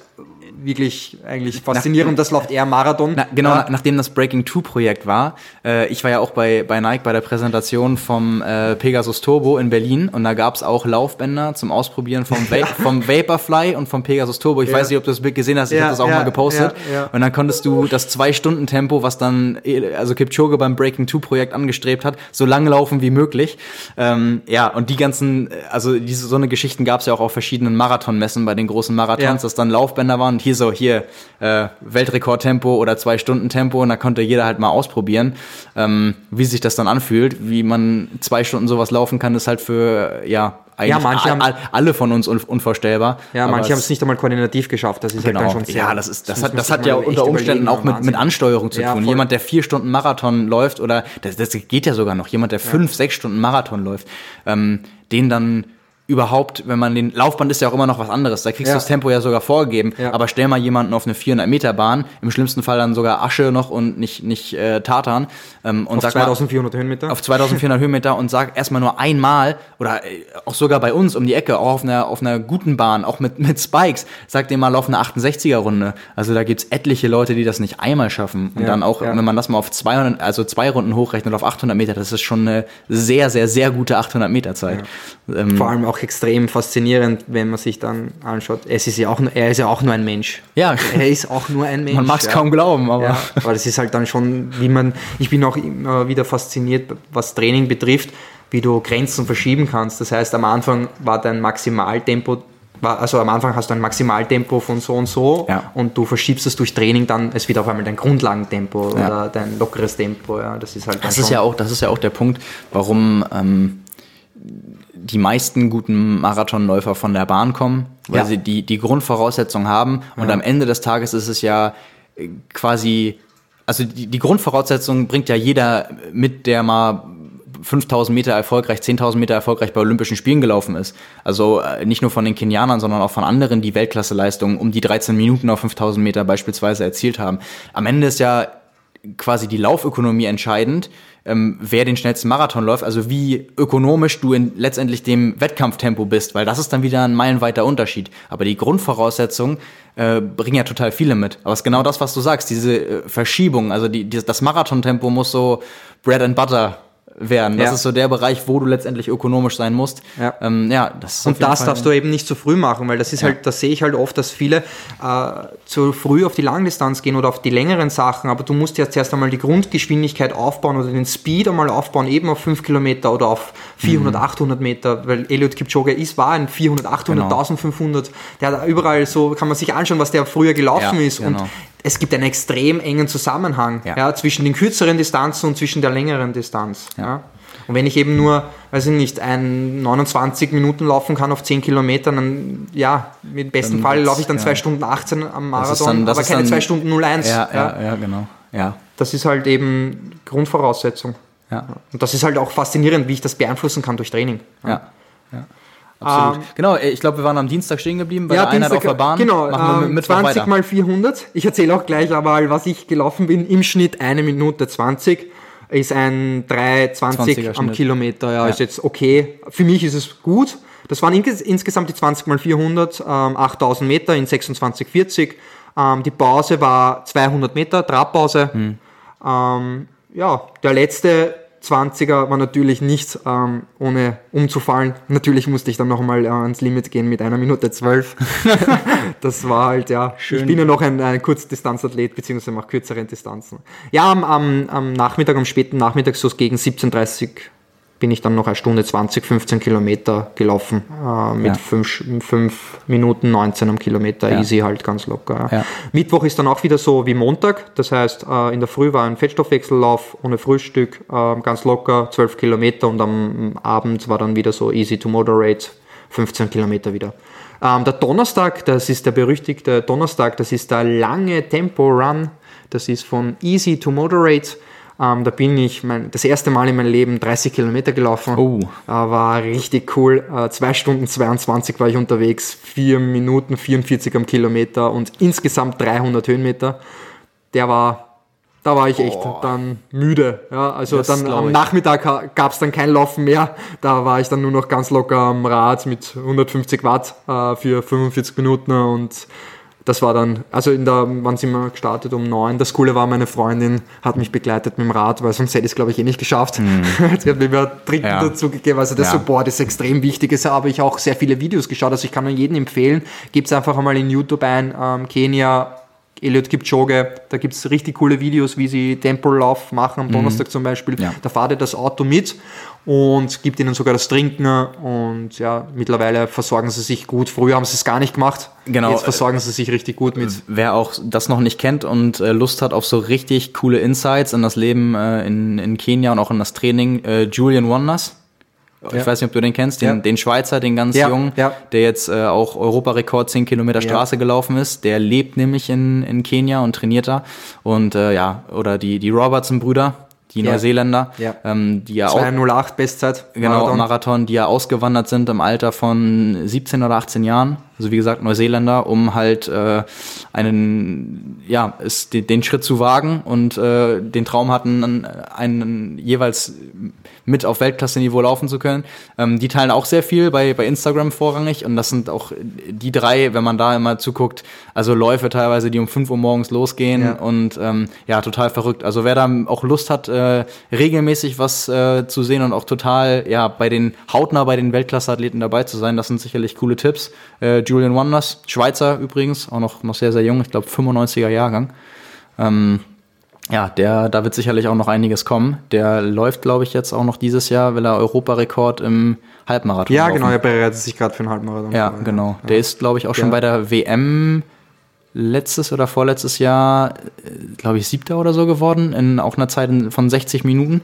wirklich eigentlich faszinierend. Nach, das läuft eher Marathon. Na, genau, ja. nachdem das Breaking Two Projekt war. Äh, ich war ja auch bei, bei Nike bei der Präsentation vom äh, Pegasus Turbo in Berlin und da gab es auch Laufbänder zum Ausprobieren vom, Va vom Vaporfly und vom Pegasus Turbo. Ich ja. weiß nicht, ob du das Bild gesehen hast, ich ja, habe das auch mal gepostet. Und dann konntest du das Zwei-Stunden-Tempo, was dann äh, also Kipchoge beim Breaking Two Projekt angestrebt hat, so lang laufen wie möglich. Ähm, ja, und die ganzen, also diese so eine Geschichten gab es ja auch auf verschiedenen Marathonmessen bei den großen Marathons, dass dann Laufbänder waren und hier hier so, hier äh, Weltrekordtempo oder zwei Stunden Tempo und da konnte jeder halt mal ausprobieren, ähm, wie sich das dann anfühlt, wie man zwei Stunden sowas laufen kann, ist halt für ja eigentlich ja, manche all, alle von uns unvorstellbar. Ja, manche haben es nicht einmal koordinativ geschafft. Das ist genau. halt dann schon sehr. Ja, das ist das, das hat das hat ja unter Umständen auch mit, mit Ansteuerung zu ja, tun. Voll. Jemand, der vier Stunden Marathon läuft oder das, das geht ja sogar noch. Jemand, der fünf, ja. sechs Stunden Marathon läuft, ähm, den dann überhaupt, wenn man den Laufband ist ja auch immer noch was anderes. Da kriegst ja. du das Tempo ja sogar vorgegeben. Ja. Aber stell mal jemanden auf eine 400 Meter Bahn, im schlimmsten Fall dann sogar Asche noch und nicht nicht äh, Tartan ähm, und auf sag 2400 Höhenmeter. Auf 2400 Höhenmeter und sag erstmal nur einmal oder äh, auch sogar bei uns um die Ecke, auch auf einer auf einer guten Bahn, auch mit mit Spikes, sag dir mal lauf eine 68er Runde. Also da gibt's etliche Leute, die das nicht einmal schaffen und ja, dann auch, wenn man das mal auf 200, also zwei Runden hochrechnet auf 800 Meter, das ist schon eine sehr sehr sehr gute 800 Meter Zeit. Ähm, Vor allem auch extrem faszinierend, wenn man sich dann anschaut. Es ist ja auch, er ist ja auch nur ein Mensch. Ja. Er ist auch nur ein Mensch. Man mag es ja. kaum glauben, aber. Ja, aber das ist halt dann schon, wie man, ich bin auch immer wieder fasziniert, was Training betrifft, wie du Grenzen verschieben kannst. Das heißt, am Anfang war dein Maximaltempo also am Anfang hast du ein Maximaltempo von so und so ja. und du verschiebst es durch Training dann, es wird auf einmal dein Grundlagentempo ja. oder dein lockeres Tempo. Ja, das ist halt. Das ist ja auch, das ist ja auch der Punkt, warum ähm, die meisten guten Marathonläufer von der Bahn kommen, weil ja. sie die, die Grundvoraussetzung haben. Und ja. am Ende des Tages ist es ja äh, quasi, also die, die Grundvoraussetzung bringt ja jeder mit, der mal 5000 Meter erfolgreich, 10.000 Meter erfolgreich bei Olympischen Spielen gelaufen ist. Also äh, nicht nur von den Kenianern, sondern auch von anderen, die Weltklasseleistungen um die 13 Minuten auf 5000 Meter beispielsweise erzielt haben. Am Ende ist ja quasi die Laufökonomie entscheidend, ähm, wer den schnellsten Marathon läuft, also wie ökonomisch du in letztendlich dem Wettkampftempo bist, weil das ist dann wieder ein meilenweiter Unterschied. Aber die Grundvoraussetzungen äh, bringen ja total viele mit. Aber es ist genau das, was du sagst, diese äh, Verschiebung, also die, die, das Marathontempo muss so Bread and Butter werden. Das Ja. ist so der Bereich, wo du letztendlich ökonomisch sein musst. Ja. ähm, ja das Und das Fall- darfst du eben nicht zu früh machen, weil das ist halt, das sehe ich halt oft, dass viele äh, zu früh auf die Langdistanz gehen oder auf die längeren Sachen, aber du musst ja zuerst einmal die Grundgeschwindigkeit aufbauen oder den Speed einmal aufbauen, eben auf 5 Kilometer oder auf 400, Mhm. 800 Meter, weil Eliud Kipchoge ist, war ein 400, 800, Genau. 1500, der hat überall so, kann man sich anschauen, was der früher gelaufen Ja, ist genau. und es gibt einen extrem engen Zusammenhang Ja. ja. zwischen den kürzeren Distanzen und zwischen der längeren Distanz. Ja. Und wenn ich eben nur, weiß ich nicht, ein 29 Minuten laufen kann auf 10 Kilometern, dann ja, im besten Dann Fall laufe ich dann ja. 2 Stunden 18 am Marathon, dann- aber keine dann- 2 Stunden 01. Ja, ja, ja, genau. Ja, Das ist halt eben Grundvoraussetzung. ja. Und das ist halt auch faszinierend, wie ich das beeinflussen kann durch Training. Ja, ja. Absolut. Ähm, genau, ich glaube, wir waren am Dienstag stehen geblieben bei der Einheit auf der Bahn. Genau, Machen wir mit ähm, Mittwoch 20 weiter. mal 400. Ich erzähle auch gleich aber, was ich gelaufen bin. Im Schnitt eine Minute 20 ist ein 3,20 20er am. Kilometer. Ja, Ja. ist jetzt okay. Für mich ist es gut. Das waren inges- insgesamt die 20 mal 400, ähm, 8000 Meter in 26,40. Ähm, die Pause war 200 Meter, Trabpause. Hm. Ähm, ja, der letzte 20er war natürlich nicht ähm, ohne umzufallen. Natürlich musste ich dann noch einmal äh, ans Limit gehen mit einer Minute 12. das war halt, ja, ich bin ja noch ein, ein Kurzdistanzathlet, beziehungsweise mache kürzere Distanzen. Ja, am, am, am Nachmittag, am späten Nachmittag, so gegen 17.30 bin ich dann noch eine Stunde 20, 15 Kilometer gelaufen, äh, mit Ja. 5 fünf Minuten 19 am Kilometer, Ja. easy halt, ganz locker. Ja. Mittwoch ist dann auch wieder so wie Montag, das heißt, äh, in der Früh war ein Fettstoffwechsellauf ohne Frühstück, äh, ganz locker, 12 Kilometer und am Abend war dann wieder so easy to moderate, 15 Kilometer wieder. Ähm, der Donnerstag, das ist der berüchtigte Donnerstag, das ist der lange Tempo-Run, das ist von easy to moderate. Ähm, da bin ich mein, das erste Mal in meinem Leben 30 Kilometer gelaufen. Oh. Äh, war richtig cool. Äh, 2 Stunden 22 war ich unterwegs, 4 Minuten 44 am Kilometer und insgesamt 300 Höhenmeter. Der war, da war ich echt dann müde. Ja, also Das dann am. Nachmittag gab es dann kein Laufen mehr. Da war ich dann nur noch ganz locker am Rad mit 150 Watt äh, für 45 Minuten und das war dann, also in der, wann sind wir gestartet? Um neun. Das Coole war, meine Freundin hat mich begleitet mit dem Rad, weil sonst hätte ich es, glaube ich, eh nicht geschafft. Sie hat mir immer Trinken Mhm. Ja. dazu gegeben. Also der Ja. Support ist extrem wichtig. Es habe ich auch sehr viele Videos geschaut. Also ich kann nur jedem empfehlen, gebt es einfach einmal in YouTube ein, ähm, Kenia, Eliud Kipchoge, da gibt es richtig coole Videos, wie sie Tempolauf machen, am Donnerstag zum Beispiel. Mhm. Ja. Da fahrt ihr das Auto mit und gibt ihnen sogar das Trinken und ja, mittlerweile versorgen sie sich gut. Früher haben sie es gar nicht gemacht. Genau. Jetzt versorgen sie sich richtig gut mit. Wer auch das noch nicht kennt und äh, Lust hat auf so richtig coole Insights in das Leben äh, in, in Kenia und auch in das Training, äh, Julian Wonders. Ich Ja. weiß nicht, ob du den kennst, den, Ja. den Schweizer, den ganz Ja, jungen, der jetzt äh, auch Europarekord 10 Kilometer Straße gelaufen ist. Der lebt nämlich in, in Kenia und trainiert da. Und äh, ja, oder die, die Robertson-Brüder, die Ja. Neuseeländer, Ja. ähm, die ja auch 208 Bestzeit. Genau, Marathon. Marathon. die ja ausgewandert sind im Alter von 17 oder 18 Jahren. Also wie gesagt, Neuseeländer, um halt äh, einen, ja, es, den, den Schritt zu wagen und äh, den Traum hatten, einen, einen jeweils mit auf Weltklasse-Niveau laufen zu können. Ähm, die teilen auch sehr viel bei, bei Instagram vorrangig und das sind auch die drei, wenn man da immer zuguckt, also Läufe teilweise, die um 5 Uhr morgens losgehen Ja. und ähm, ja, total verrückt. Also wer da auch Lust hat, äh, regelmäßig was äh, zu sehen und auch total, ja, bei den hautnah bei den Weltklasse-Athleten dabei zu sein, das sind sicherlich coole Tipps. Äh, Julian Wonders, Schweizer übrigens, auch noch, noch sehr, sehr jung, ich glaube 95er Jahrgang. Ähm, ja, der, da wird sicherlich auch noch einiges kommen. Der läuft, glaube ich, jetzt auch noch dieses Jahr, will er Europarekord im Halbmarathon Ja, laufen. genau, er bereitet sich gerade für einen Halbmarathon. Ja, vor, genau. Der ist, glaube ich, auch schon Ja. bei der WM letztes oder vorletztes Jahr, glaube ich, siebter oder so geworden, in auch einer Zeit von 60 Minuten.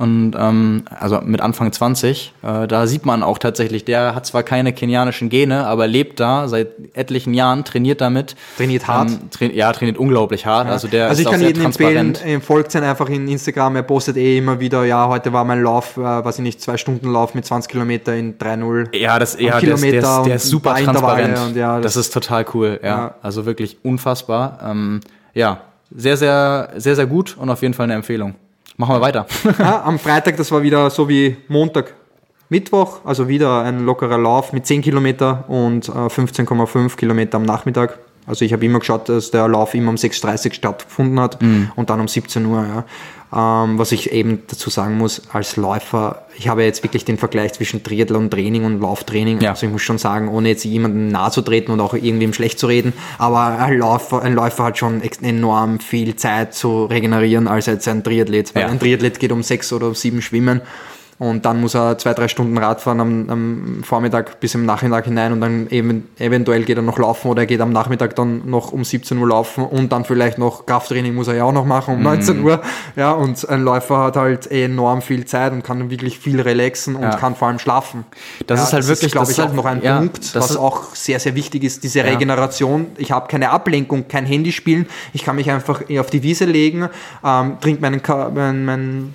Und ähm, also mit Anfang 20, äh, da sieht man auch tatsächlich, der hat zwar keine kenianischen Gene, aber lebt da seit etlichen Jahren, trainiert damit. Trainiert hart. Ähm, tra ja, trainiert unglaublich hart. Also der also ist ich auch kann sehr jedem empfehlen, transparent. äh, folgt ihn einfach in Instagram, er postet eh immer wieder, ja, heute war mein Lauf, äh, weiß ich nicht, zwei Stunden Lauf mit 20 Kilometer in 3-0. Ja, das, ja, der, ist, der, ist, der ist super transparent. und ja, das, das- ist total cool, ja. Ja. Also wirklich unfassbar. Ähm, ja, sehr, sehr, sehr, sehr gut und auf jeden Fall eine Empfehlung. Machen wir weiter. ja, am Freitag, das war wieder so wie Montag, Mittwoch, also wieder ein lockerer Lauf mit 10 Kilometer und äh, 15,5 Kilometer am Nachmittag. Also ich habe immer geschaut, dass der Lauf immer um 6.30 Uhr stattgefunden hat mhm. und dann um 17 Uhr. Ja. Ähm, was ich eben dazu sagen muss, als Läufer, ich habe jetzt wirklich den Vergleich zwischen Triathlon-Training und Lauftraining. Ja. Also ich muss schon sagen, ohne jetzt jemandem nahe zu treten und auch irgendwem schlecht zu reden, aber ein Läufer, ein Läufer hat schon enorm viel Zeit zu regenerieren als jetzt ein Triathlet. Weil ja. ein Triathlet geht um sechs oder um sieben schwimmen und dann muss er zwei, drei Stunden Radfahren am, am Vormittag bis im Nachmittag hinein und dann eben, eventuell geht er noch laufen oder er geht am Nachmittag dann noch um 17 Uhr laufen und dann vielleicht noch Krafttraining muss er ja auch noch machen um 19 mhm. Uhr. Ja, und ein Läufer hat halt enorm viel Zeit und kann wirklich viel relaxen und ja. kann vor allem schlafen. Das ja, ist halt das wirklich, glaube ich, auch noch ein ja, Punkt, was auch sehr, sehr wichtig ist, diese Regeneration. Ich habe keine Ablenkung, kein Handy spielen. Ich kann mich einfach auf die Wiese legen, ähm, trinke meinen, meinen, meinen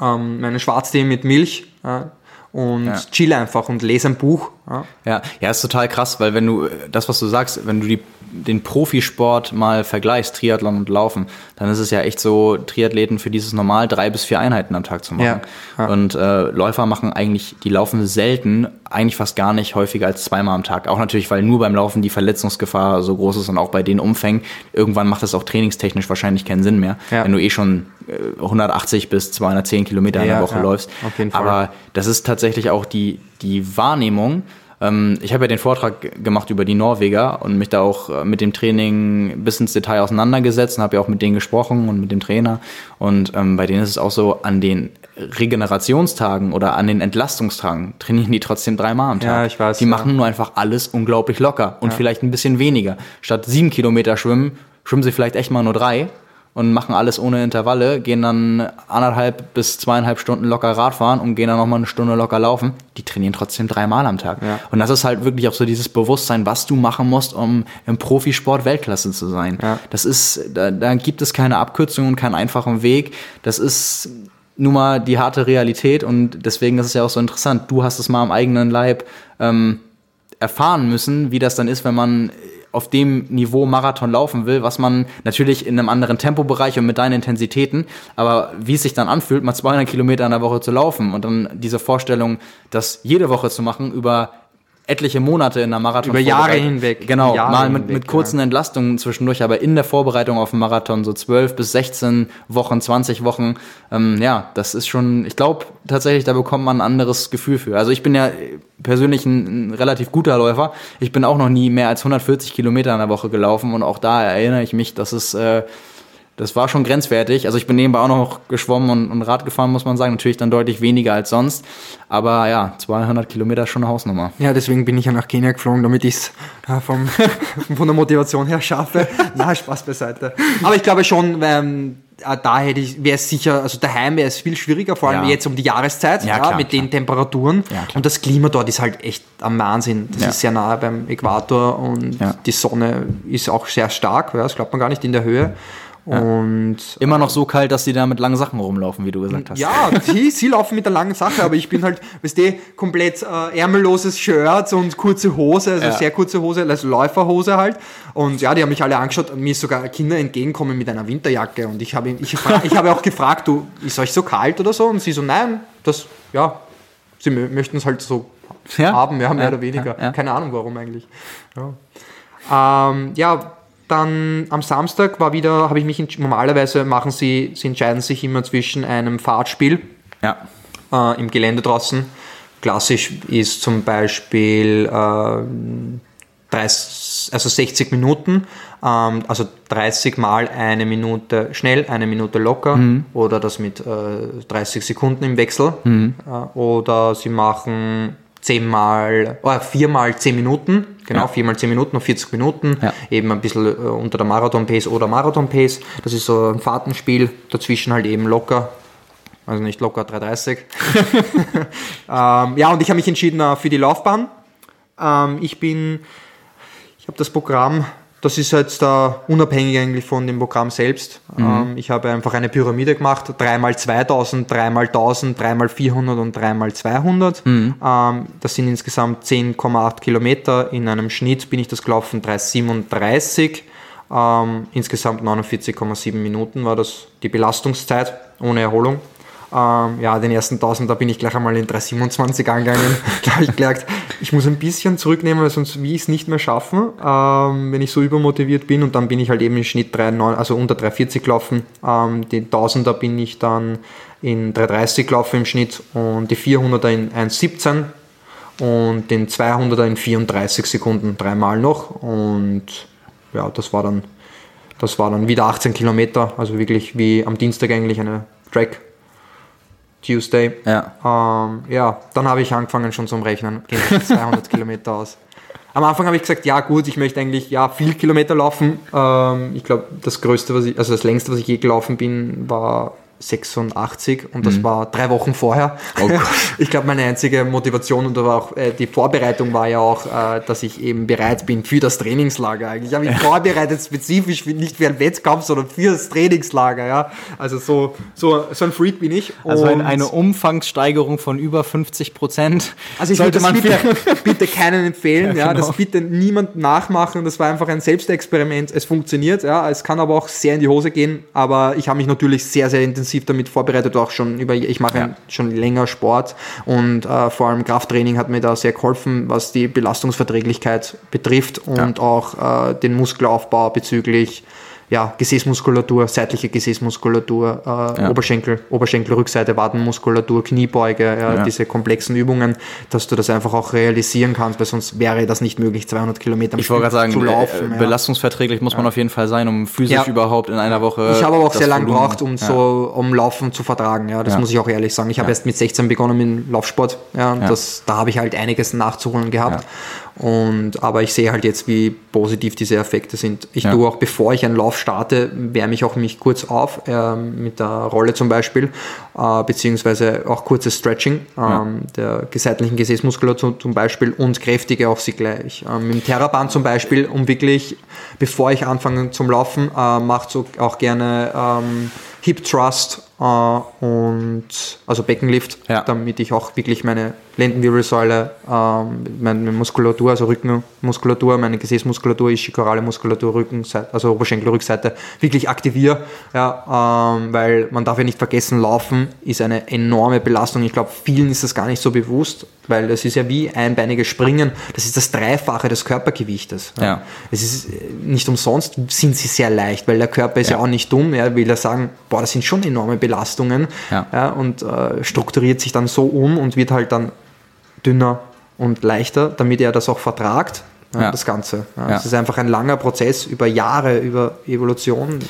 ähm, meinen Schwarztee mit Milch ja, und ja. chill einfach und lese ein Buch. Ja. ja, ja, ist total krass, weil wenn du das, was du sagst, wenn du die den Profisport mal vergleichst, Triathlon und Laufen, dann ist es ja echt so, Triathleten für dieses normal drei bis vier Einheiten am Tag zu machen. Ja, ja. Und äh, Läufer machen eigentlich, die laufen selten, eigentlich fast gar nicht häufiger als zweimal am Tag. Auch natürlich, weil nur beim Laufen die Verletzungsgefahr so groß ist und auch bei den Umfängen. Irgendwann macht es auch trainingstechnisch wahrscheinlich keinen Sinn mehr, ja. wenn du eh schon 180 äh, bis 210 Kilometer in der Woche läufst. Auf jeden Fall. Aber das ist tatsächlich auch die, die Wahrnehmung, ich habe ja den Vortrag gemacht über die Norweger und mich da auch äh, mit dem Training bis ins Detail auseinandergesetzt und habe ja auch mit denen gesprochen und mit dem Trainer. Und ähm, bei denen ist es auch so, an den Regenerationstagen oder an den Entlastungstagen trainieren die trotzdem dreimal am Tag. Ja, ich weiß. Die ja. machen nur einfach alles unglaublich locker und ja. vielleicht ein bisschen weniger. Statt sieben Kilometer schwimmen, schwimmen sie vielleicht echt mal nur drei und machen alles ohne Intervalle, gehen dann anderthalb bis zweieinhalb Stunden locker Radfahren und gehen dann nochmal eine Stunde locker laufen. Die trainieren trotzdem dreimal am Tag. Ja. Und das ist halt wirklich auch so dieses Bewusstsein, was du machen musst, um im Profisport Weltklasse zu sein. Ja. Das ist, da, da gibt es keine Abkürzung und keinen einfachen Weg. Das ist nun mal die harte Realität und deswegen ist es ja auch so interessant. Du hast es mal am eigenen Leib ähm, erfahren müssen, wie das dann ist, wenn man auf dem Niveau Marathon laufen will, was man natürlich in einem anderen Tempobereich und mit deinen Intensitäten, aber wie es sich dann anfühlt, mal 200 Kilometer in der Woche zu laufen und dann diese Vorstellung, das jede Woche zu machen über etliche Monate in der Marathon. Über Jahre hinweg. Genau, Jahre mal mit, hinweg, mit kurzen ja. Entlastungen zwischendurch, aber in der Vorbereitung auf den Marathon so 12 bis 16 Wochen, 20 Wochen. Ähm, ja, das ist schon, ich glaube tatsächlich, da bekommt man ein anderes Gefühl für. Also ich bin ja persönlich ein, ein, relativ guter Läufer. Ich bin auch noch nie mehr als 140 Kilometer in der Woche gelaufen und auch da erinnere ich mich, dass es äh, das war schon grenzwertig. Also ich bin nebenbei auch noch geschwommen und, und Rad gefahren, muss man sagen. Natürlich dann deutlich weniger als sonst. Aber ja, 200 Kilometer ist schon eine Hausnummer. Ja, deswegen bin ich ja nach Kenia geflogen, damit ich es äh, von der Motivation her schaffe. Na, Spaß beiseite. Aber ich glaube schon, ähm, äh, da hätte ich, wäre es sicher, also daheim wäre es viel schwieriger, vor allem ja. jetzt um die Jahreszeit, ja, klar, mit klar. den Temperaturen. Ja, und das Klima dort ist halt echt am Wahnsinn. Das ist sehr nahe beim Äquator und die Sonne ist auch sehr stark, das glaubt man gar nicht in der Höhe. Und immer noch so kalt, dass sie da mit langen Sachen rumlaufen, wie du gesagt hast. Ja, die, sie laufen mit der langen Sache, aber ich bin halt, weißt du, komplett äh, ärmelloses Shirt und kurze Hose, also ja. sehr kurze Hose, also Läuferhose halt. Und ja, die haben mich alle angeschaut und mir ist sogar Kinder entgegenkommen mit einer Winterjacke. Und ich habe ich, ich habe auch gefragt, du, ist euch so kalt oder so? Und sie so, nein, das, ja, sie möchten es halt so ja? haben, ja, mehr oder weniger. Keine Ahnung warum eigentlich. Ja. Ähm, ja, dann am Samstag war wieder, habe ich mich, normalerweise machen sie, sie entscheiden sich immer zwischen einem Fahrtspiel ja. äh, im Gelände draußen. Klassisch ist zum Beispiel äh, 30, also 60 Minuten, ähm, also 30 mal eine Minute schnell, eine Minute locker mhm. oder das mit äh, 30 Sekunden im Wechsel. Mhm. Äh, oder sie machen zehnmal, oh, viermal zehn Minuten, genau, ja. viermal zehn Minuten auf 40 Minuten, ja. eben ein bisschen äh, unter der Marathon-Pace oder Marathon-Pace. Das ist so ein Fahrtenspiel, dazwischen halt eben locker, also nicht locker 3,30. ähm, ja, und ich habe mich entschieden äh, für die Laufbahn. Ähm, ich bin, ich habe das Programm das ist jetzt da unabhängig eigentlich von dem Programm selbst. Mhm. Ähm, ich habe einfach eine Pyramide gemacht, 3x2000, 3x1000, 3x400 und 3x200. Mhm. Ähm, das sind insgesamt 10,8 Kilometer. In einem Schnitt bin ich das gelaufen 3,37. Ähm, insgesamt 49,7 Minuten war das die Belastungszeit ohne Erholung. Ähm, ja, den ersten 1000, da bin ich gleich einmal in 327 angegangen. da habe ich gemerkt, ich muss ein bisschen zurücknehmen, weil sonst will ich es nicht mehr schaffen, ähm, wenn ich so übermotiviert bin. Und dann bin ich halt eben im Schnitt 3, also unter 340 gelaufen. Ähm, den 1000er bin ich dann in 330 gelaufen im Schnitt und die 400er in 1,17 und den 200er in 34 Sekunden dreimal noch. Und ja, das war dann, das war dann wieder 18 Kilometer, also wirklich wie am Dienstag eigentlich eine Track Tuesday. Ja, ähm, ja dann habe ich angefangen schon zum Rechnen. Gehen 200 Kilometer aus. Am Anfang habe ich gesagt, ja gut, ich möchte eigentlich ja viel Kilometer laufen. Ähm, ich glaube, das größte, was ich, also das längste, was ich je gelaufen bin, war 86 und das mhm. war drei Wochen vorher. Oh ich glaube, meine einzige Motivation und aber auch äh, die Vorbereitung war ja auch, äh, dass ich eben bereit bin für das Trainingslager eigentlich. Ich habe mich vorbereitet spezifisch nicht für einen Wettkampf, sondern für das Trainingslager. Ja? Also so, so, so ein Freak bin ich. Also und eine Umfangssteigerung von über 50 Prozent. Also ich sollte man bitte, bitte keinen empfehlen, ja, ja genau. das bitte niemand nachmachen. Das war einfach ein Selbstexperiment. Es funktioniert, ja, es kann aber auch sehr in die Hose gehen, aber ich habe mich natürlich sehr, sehr intensiv intensiv damit vorbereitet, auch schon über, ich mache ja. schon länger Sport und äh, vor allem Krafttraining hat mir da sehr geholfen, was die Belastungsverträglichkeit betrifft und ja. auch äh, den Muskelaufbau bezüglich ja, Gesäßmuskulatur, seitliche Gesäßmuskulatur, äh, ja. Oberschenkel, Oberschenkelrückseite, Wadenmuskulatur, Kniebeuge, ja, ja. diese komplexen Übungen, dass du das einfach auch realisieren kannst, weil sonst wäre das nicht möglich, 200 Kilometer ich wollte sagen, zu laufen. Äh, belastungsverträglich muss man auf jeden Fall sein, um physisch überhaupt in einer Woche. Ich habe aber auch sehr lange gebraucht, um so um Laufen zu vertragen. Ja, das muss ich auch ehrlich sagen. Ich habe erst mit 16 begonnen mit Laufsport. Ja, das, da habe ich halt einiges nachzuholen gehabt. Und, aber ich sehe halt jetzt, wie positiv diese Effekte sind. Ich ja. tue auch, bevor ich einen Lauf starte, wärme ich auch mich kurz auf, äh, mit der Rolle zum Beispiel, äh, beziehungsweise auch kurzes Stretching ja. ähm, der seitlichen Gesäßmuskulatur zum Beispiel und kräftige auch sie gleich. Ähm, Im Terraband zum Beispiel, um wirklich, bevor ich anfange zum Laufen, äh, macht so auch gerne ähm, Hip Thrust äh, und also Beckenlift, ja. damit ich auch wirklich meine Lendenwirbelsäule, ähm, meine Muskulatur, also Rückenmuskulatur, meine Gesäßmuskulatur, ischikorale Muskulatur, Rücken, also Oberschenkelrückseite wirklich aktiviere, ja, ähm, weil man darf ja nicht vergessen, Laufen ist eine enorme Belastung. Ich glaube, vielen ist das gar nicht so bewusst, weil das ist ja wie einbeiniges Springen, das ist das Dreifache des Körpergewichtes. Ja. ja. Es ist äh, nicht umsonst sind sie sehr leicht, weil der Körper ist ja, ja auch nicht dumm, er will ja sagen, boah, das sind schon enorme Belastungen ja. ja und äh, strukturiert sich dann so um und wird halt dann dünner und leichter, damit er das auch vertragt, ja. das Ganze. Ja, ja. Es ist einfach ein langer Prozess über Jahre, über Evolution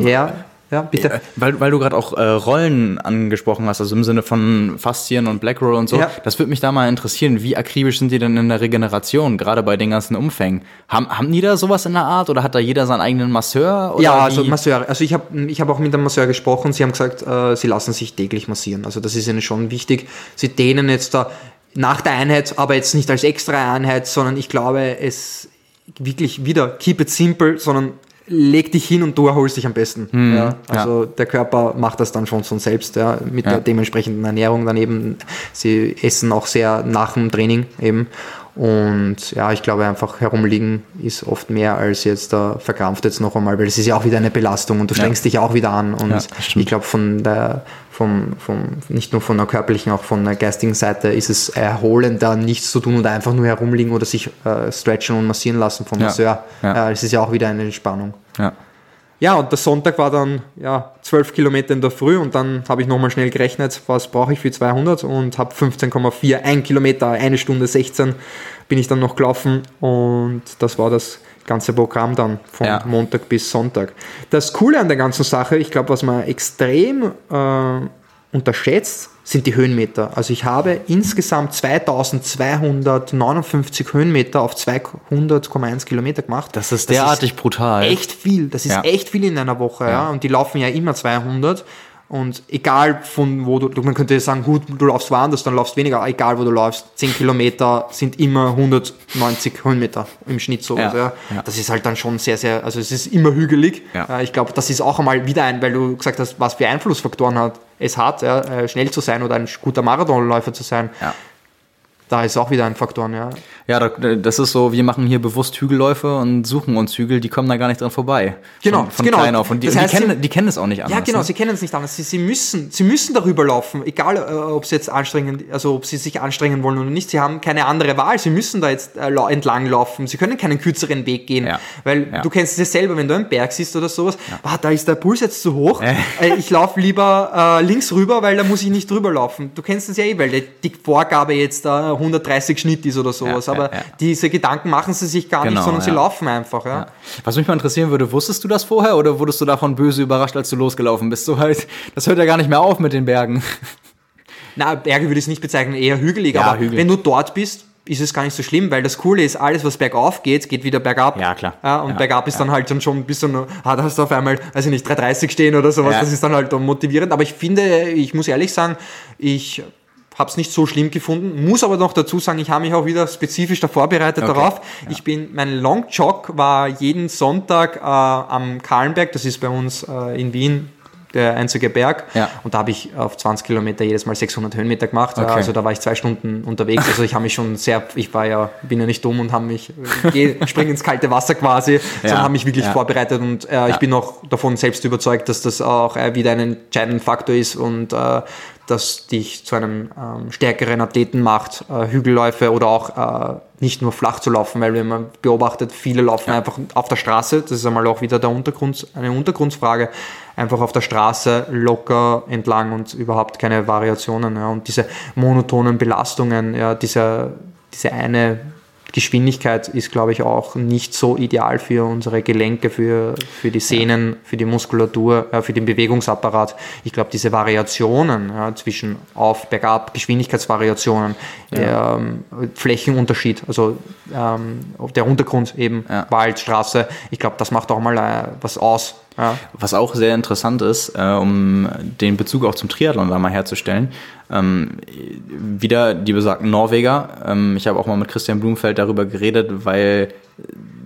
her. Ja, bitte. Äh, weil, weil du gerade auch äh, Rollen angesprochen hast, also im Sinne von Faszien und Black Roll und so. Ja. Das würde mich da mal interessieren. Wie akribisch sind die denn in der Regeneration, gerade bei den ganzen Umfängen? Haben, haben die da sowas in der Art oder hat da jeder seinen eigenen Masseur? ja, also Masseur. Also ich habe ich hab auch mit einem Masseur gesprochen. Sie haben gesagt, äh, sie lassen sich täglich massieren. Also das ist ihnen schon wichtig. Sie dehnen jetzt da nach der Einheit, aber jetzt nicht als extra Einheit, sondern ich glaube, es wirklich wieder keep it simple, sondern leg dich hin und du erholst dich am besten. Mhm, ja. Also ja. der Körper macht das dann schon von selbst, ja, mit der dementsprechenden Ernährung daneben. Sie essen auch sehr nach dem Training eben. Und ja, ich glaube einfach herumliegen ist oft mehr als jetzt da verkrampft jetzt noch einmal, weil es ist ja auch wieder eine Belastung und du strengst dich auch wieder an. Und ich glaube von der vom, vom, nicht nur von der körperlichen, auch von der geistigen Seite ist es erholender, nichts zu tun oder einfach nur herumliegen oder sich äh, stretchen und massieren lassen vom Masseur. Ja. Äh, es ist ja auch wieder eine Entspannung. Ja. Ja, und der Sonntag war dann ja, 12 Kilometer in der Früh und dann habe ich nochmal schnell gerechnet, was brauche ich für 200 und habe 15,4, ein Kilometer, eine Stunde 16 bin ich dann noch gelaufen und das war das ganze Programm dann von ja. Montag bis Sonntag. Das Coole an der ganzen Sache, ich glaube, was man extrem äh, unterschätzt, sind die Höhenmeter. Also ich habe insgesamt 2259 Höhenmeter auf 200,1 Kilometer gemacht. Das ist derartig das ist brutal. Echt viel. Das ist ja. echt viel in einer Woche. Ja. ja. Und die laufen ja immer 200. Und egal von wo du, man könnte sagen, gut, du laufst woanders, dann laufst weniger, egal wo du läufst, 10 Kilometer sind immer 190 Höhenmeter im Schnitt so. Ja, ja. Das ist halt dann schon sehr, sehr, also es ist immer hügelig. Ja. Ich glaube, das ist auch einmal wieder ein, weil du gesagt hast, was für Einflussfaktoren hat, es hat, ja, äh, schnell zu sein oder ein guter Marathonläufer zu sein. Ja da ist auch wieder ein Faktor, ja. Ja, das ist so, wir machen hier bewusst Hügelläufe und suchen uns Hügel, die kommen da gar nicht dran vorbei. Genau, von, von genau. klein auf. Und die, Das heißt, die, kennen, sie- die kennen es auch nicht anders. Ja, genau, ne? sie kennen es nicht anders. Sie, sie, müssen, sie müssen darüber laufen, egal äh, ob sie jetzt anstrengen, also ob sie sich anstrengen wollen oder nicht. Sie haben keine andere Wahl. Sie müssen da jetzt äh, entlang laufen. Sie können keinen kürzeren Weg gehen. Ja. Weil Ja. du kennst es ja selber, wenn du einen Berg siehst oder sowas, ah, da ist der Puls jetzt zu hoch. Äh. Äh, ich laufe lieber äh, links rüber, weil da muss ich nicht drüber laufen. Du kennst es ja eh, weil die Vorgabe jetzt da 130 Schnitt ist oder sowas. Ja, ja, Aber ja. diese Gedanken machen sie sich gar nicht, Genau, sondern sie ja. laufen einfach. Ja. Ja. Was mich mal interessieren würde, wusstest du das vorher oder wurdest du davon böse überrascht, als du losgelaufen bist? So halt, das hört ja gar nicht mehr auf mit den Bergen. Na, Berge würde ich es nicht bezeichnen, eher hügelig, Ja, aber Hügel. wenn du dort bist, ist es gar nicht so schlimm, weil das Coole ist, alles, was bergauf geht, geht wieder bergab. Ja, klar. Ja, und Ja, bergab ist dann halt dann schon bis zu, ah, da hast du auf einmal, also nicht 330 stehen oder sowas, Ja. das ist dann halt motivierend. Aber ich finde, ich muss ehrlich sagen, ich habe es nicht so schlimm gefunden, muss aber noch dazu sagen, ich habe mich auch wieder spezifisch da vorbereitet Okay, darauf. Ich bin, mein Long Jog war jeden Sonntag äh, am Kahlenberg, das ist bei uns äh, in Wien der einzige Berg. Ja. Und da habe ich auf 20 Kilometer jedes Mal 600 Höhenmeter gemacht. Ja, Okay. Also da war ich zwei Stunden unterwegs. Also ich habe mich schon sehr, ich war ja, bin ja nicht dumm und habe mich, äh, geh, spring ins kalte Wasser quasi, sondern habe mich wirklich ja. vorbereitet und äh, ich Ja. bin auch davon selbst überzeugt, dass das auch äh, wieder ein entscheidender Faktor ist und äh, dass dich zu einem ähm, stärkeren Athleten macht, äh, Hügelläufe oder auch äh, nicht nur flach zu laufen, weil wenn man beobachtet, viele laufen einfach auf der Straße, das ist einmal auch wieder der Untergrund, eine Untergrundsfrage, einfach auf der Straße locker entlang und überhaupt keine Variationen. Ja. Und diese monotonen Belastungen, ja, diese, diese eine Geschwindigkeit ist, glaube ich, auch nicht so ideal für unsere Gelenke, für, für die Sehnen, für die Muskulatur, ja, für den Bewegungsapparat. Ich glaube, diese Variationen ja, zwischen Auf, Bergab, Geschwindigkeitsvariationen, ähm, Flächenunterschied, also ähm, der Untergrund eben, Ja. Wald, Straße, ich glaube, das macht auch mal äh, was aus. Ja. Was auch sehr interessant ist, äh, um den Bezug auch zum Triathlon da mal herzustellen, ähm, wieder die besagten Norweger. Ähm, ich habe auch mal mit Christian Blumfeld darüber geredet, weil